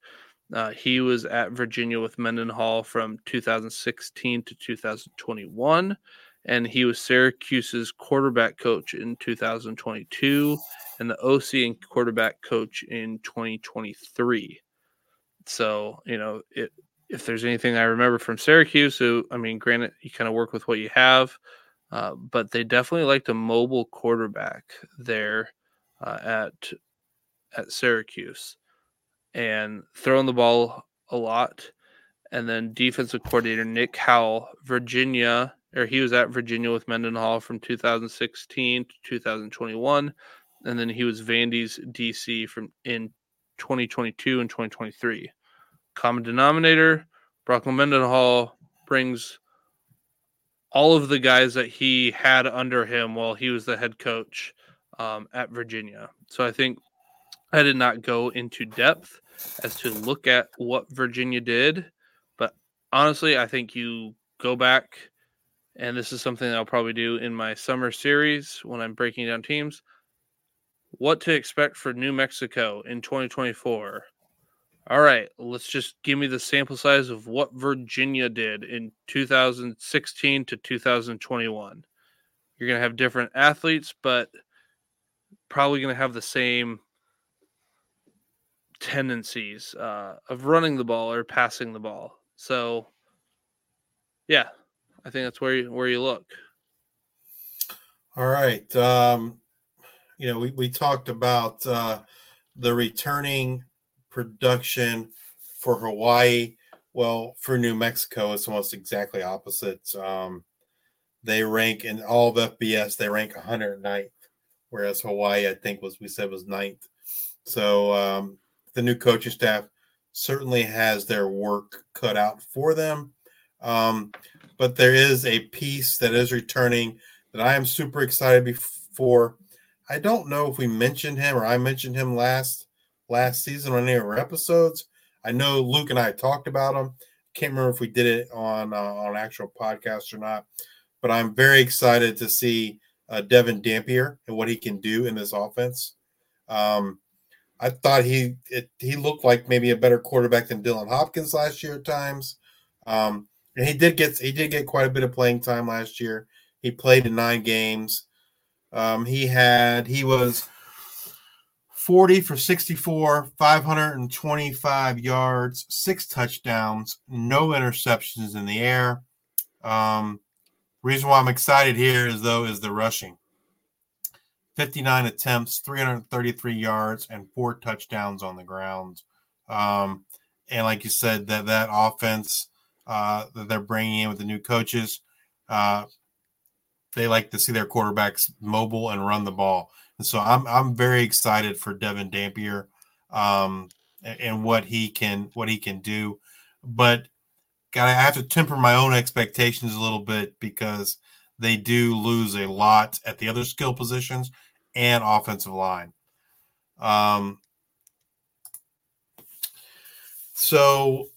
Uh, he was at Virginia with Mendenhall from 2016 to 2021, and he was Syracuse's quarterback coach in 2022 and the OC and quarterback coach in 2023. So, you know, it, if there's anything I remember from Syracuse, so I mean, granted, you kind of work with what you have, uh, but they definitely liked a mobile quarterback there uh, at at Syracuse and throwing the ball a lot. And then defensive coordinator Nick Howell, Virginia, or he was at Virginia with Mendenhall from 2016 to 2021, and then he was Vandy's DC from in 2022 and 2023 common denominator. Bronco Mendenhall brings all of the guys that he had under him while he was the head coach um, at Virginia. So I think I did not go into depth as to look at what Virginia did, but honestly, I think you go back, and this is something I'll probably do in my summer series when I'm breaking down teams. What to expect for New Mexico in 2024 all right, let's just give me the sample size of what Virginia did in 2016 to 2021. You're going to have different athletes, but probably going to have the same tendencies uh, of running the ball or passing the ball. So, yeah, I think that's where you, where you look. All right. Um, you know, we, we talked about uh, the returning production for Hawaii. Well, for New Mexico, it's almost exactly opposite. Um, they rank in all of FBS, they rank 109th, whereas Hawaii, I think, was we said was ninth. So um, the new coaching staff certainly has their work cut out for them. Um, but there is a piece that is returning that I am super excited for. I don't know if we mentioned him or I mentioned him last last season on any of our episodes. I know Luke and I talked about him. Can't remember if we did it on uh, on actual podcast or not, but I'm very excited to see uh, Devin Dampier and what he can do in this offense. Um, I thought he it, he looked like maybe a better quarterback than Dylan Hopkins last year at times. Um, and he did get he did get quite a bit of playing time last year. He played in nine games. Um, he had he was 40 for 64, 525 yards, six touchdowns, no interceptions in the air. Um, reason why I'm excited here is though is the rushing. 59 attempts, 333 yards, and four touchdowns on the ground. Um, and like you said, that that offense uh, that they're bringing in with the new coaches, uh, they like to see their quarterbacks mobile and run the ball. And so I'm I'm very excited for Devin Dampier um, and, and what he can what he can do. But God, I have to temper my own expectations a little bit because they do lose a lot at the other skill positions and offensive line. Um, so,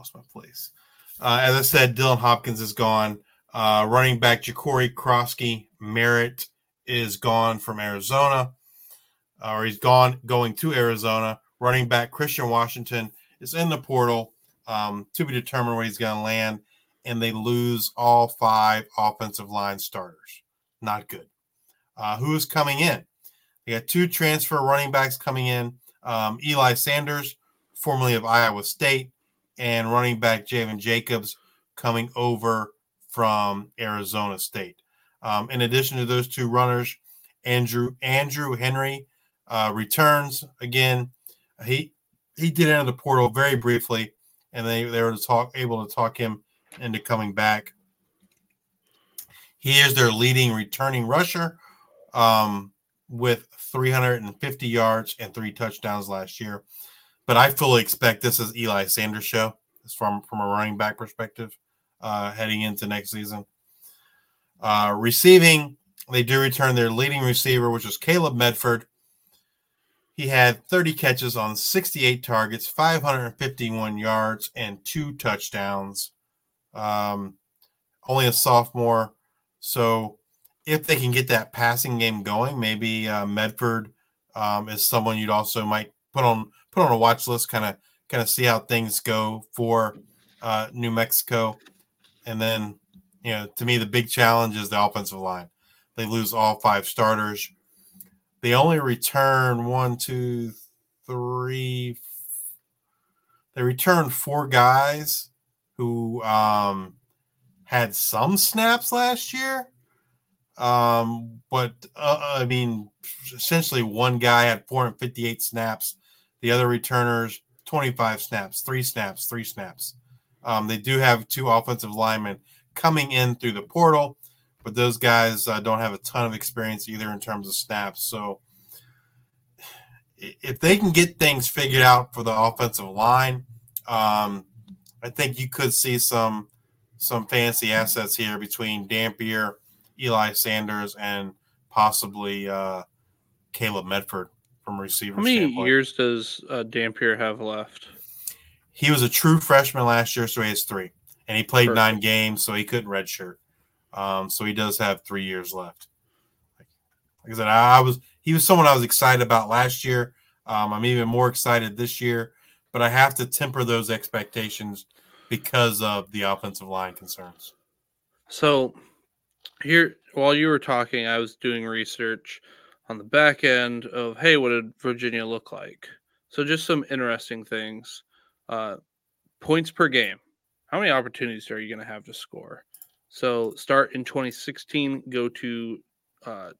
lost my place. Uh, as I said, Dylan Hopkins is gone. Uh, running back JaCorey Krosky Merritt is gone from Arizona, uh, or he's gone going to Arizona. Running back Christian Washington is in the portal um, to be determined where he's going to land, and they lose all five offensive line starters. Not good. Uh, who's coming in? They got two transfer running backs coming in um, Eli Sanders, formerly of Iowa State, and running back Javen Jacobs coming over from Arizona State. Um, in addition to those two runners, Andrew Andrew Henry uh, returns again. He he did enter the portal very briefly, and they, they were to talk able to talk him into coming back. He is their leading returning rusher um, with 350 yards and three touchdowns last year. But I fully expect this is Eli Sanders' show from, from a running back perspective uh, heading into next season. Uh, receiving, they do return their leading receiver, which was Caleb Medford. He had 30 catches on 68 targets, 551 yards, and two touchdowns. Um, only a sophomore. So if they can get that passing game going, maybe uh, Medford um, is someone you'd also might put on put on a watch list, kind of kind of see how things go for uh, New Mexico. And then, you know, to me, the big challenge is the offensive line. They lose all five starters they only return one, two, three. They return four guys who um, had some snaps last year. Um, but uh, I mean, essentially, one guy had 458 snaps. The other returners, 25 snaps, three snaps, three snaps. Um, they do have two offensive linemen coming in through the portal but those guys uh, don't have a ton of experience either in terms of snaps. So if they can get things figured out for the offensive line, um, I think you could see some some fancy assets here between Dampier, Eli Sanders, and possibly uh, Caleb Medford from receiver. How many standpoint. years does uh, Dampier have left? He was a true freshman last year, so he has three, and he played Perfect. nine games, so he couldn't redshirt. Um, so he does have three years left. Like I said, I was he was someone I was excited about last year. Um, I'm even more excited this year, but I have to temper those expectations because of the offensive line concerns. So here, while you were talking, I was doing research on the back end of hey, what did Virginia look like? So just some interesting things. Uh, points per game. How many opportunities are you going to have to score? So start in 2016, go to uh,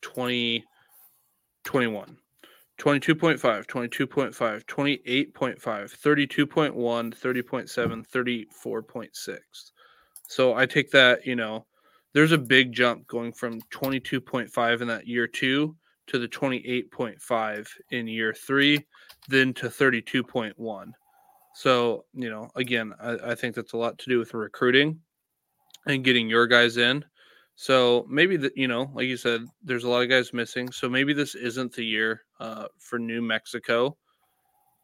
2021. 22.5, 22.5, 28.5, 32.1, 30.7, 34.6. So I take that, you know, there's a big jump going from 22.5 in that year two to the 28.5 in year three, then to 32.1. So, you know, again, I, I think that's a lot to do with recruiting and getting your guys in. So maybe that you know, like you said, there's a lot of guys missing. So maybe this isn't the year uh, for New Mexico.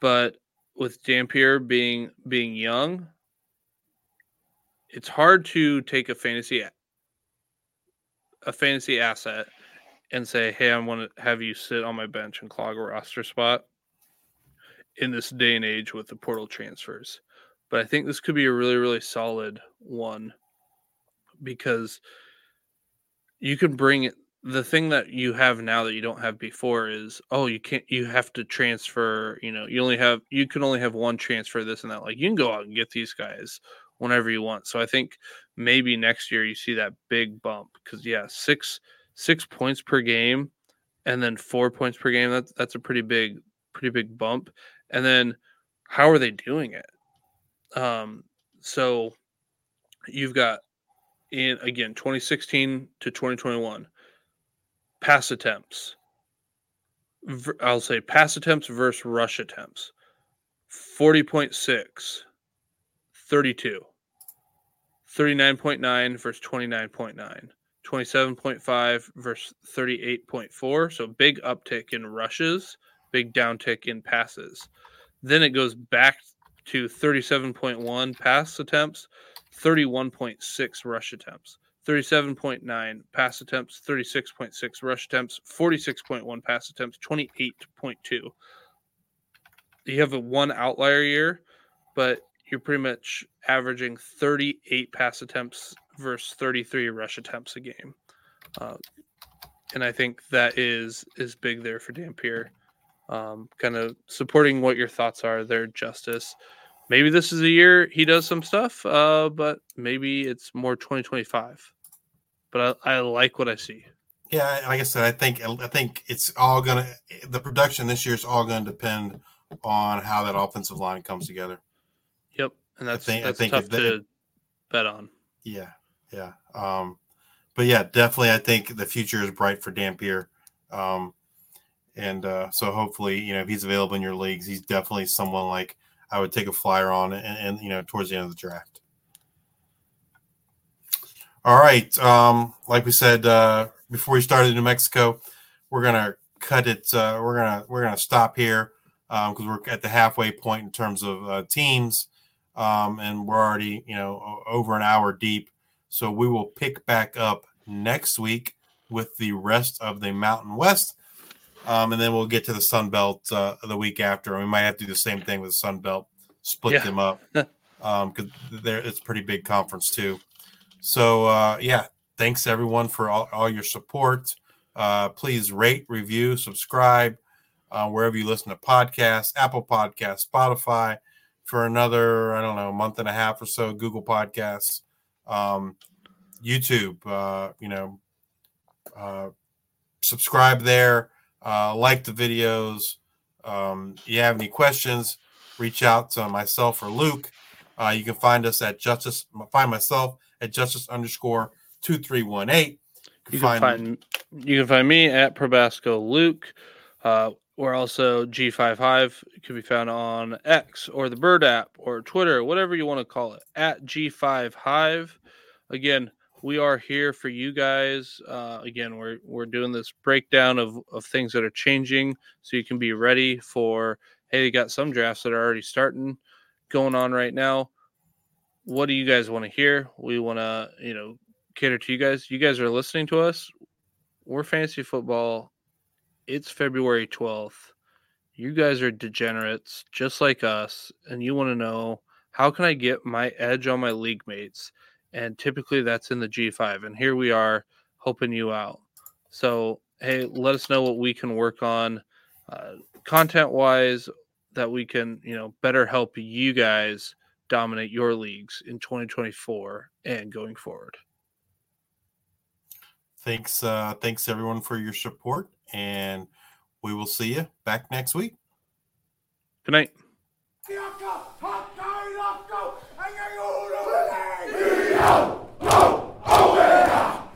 But with Dampier being being young, it's hard to take a fantasy a fantasy asset and say, "Hey, I want to have you sit on my bench and clog a roster spot." In this day and age with the portal transfers, but I think this could be a really, really solid one because you can bring it the thing that you have now that you don't have before is oh you can't you have to transfer you know you only have you can only have one transfer this and that like you can go out and get these guys whenever you want so i think maybe next year you see that big bump because yeah six six points per game and then four points per game that's that's a pretty big pretty big bump. And then how are they doing it? Um so you've got in again 2016 to 2021 pass attempts i'll say pass attempts versus rush attempts 40.6 32 39.9 versus 29.9 27.5 versus 38.4. So big uptick in rushes, big downtick in passes. Then it goes back to 37.1 pass attempts, 31.6 rush attempts, 37.9 pass attempts, 36.6 rush attempts, 46.1 pass attempts, 28.2. You have a one outlier year, but you're pretty much averaging 38 pass attempts versus 33 rush attempts a game. Uh, and I think that is is big there for Dampier. Um, kind of supporting what your thoughts are there, Justice. Maybe this is a year he does some stuff, uh, but maybe it's more 2025. But I, I like what I see. Yeah, like I said, I think I think it's all gonna the production this year is all gonna depend on how that offensive line comes together. And that's think- I think tough they- to bet on. Yeah, yeah. Um, but yeah, definitely, I think the future is bright for Dampier. Um, and uh, so hopefully, you know, if he's available in your leagues, he's definitely someone like I would take a flyer on, and, and you know, towards the end of the draft. All right, um, like we said uh, before we started in New Mexico, we're gonna cut it. Uh, we're gonna we're gonna stop here because we're at the halfway point in terms of uh, teams, um, and we're already you know over an hour deep. So we will pick back up next week with the rest of the Mountain West, um, and then we'll get to the Sun Belt uh, the week after. And we might have to do the same thing with the Sun Belt, split Yeah. them up because there it's a pretty big conference too. So uh, yeah, thanks everyone for all, all your support. Uh, please rate, review, subscribe uh, wherever you listen to podcasts, Apple Podcasts, Spotify, for another I don't know month and a half or so. Google Podcasts, um, YouTube. Uh, you know, uh, subscribe there, uh, like the videos. Um, you have any questions, reach out to myself or Luke. Uh, you can find us at justice. Find myself at justice underscore two three one eight. You can find you can find me at Probasco Luke. Uh, we're also G5 Hive. It can be found on X or the Bird app or Twitter, whatever you want to call it, at G5 Hive. Again, we are here for you guys. Uh, again, we're we're doing this breakdown of of things that are changing, so you can be ready for. Hey, you got some drafts that are already starting, going on right now. What do you guys want to hear? We want to, you know, cater to you guys. You guys are listening to us. We're fantasy football. It's February 12th. You guys are degenerates just like us, and you want to know how can I get my edge on my league mates? And typically that's in the G5. And here we are helping you out. So, hey, let us know what we can work on uh, content wise that we can, you know, better help you guys dominate your leagues in 2024 and going forward. Thanks, uh, thanks everyone for your support, and we will see you back next week. Good night. Bianca,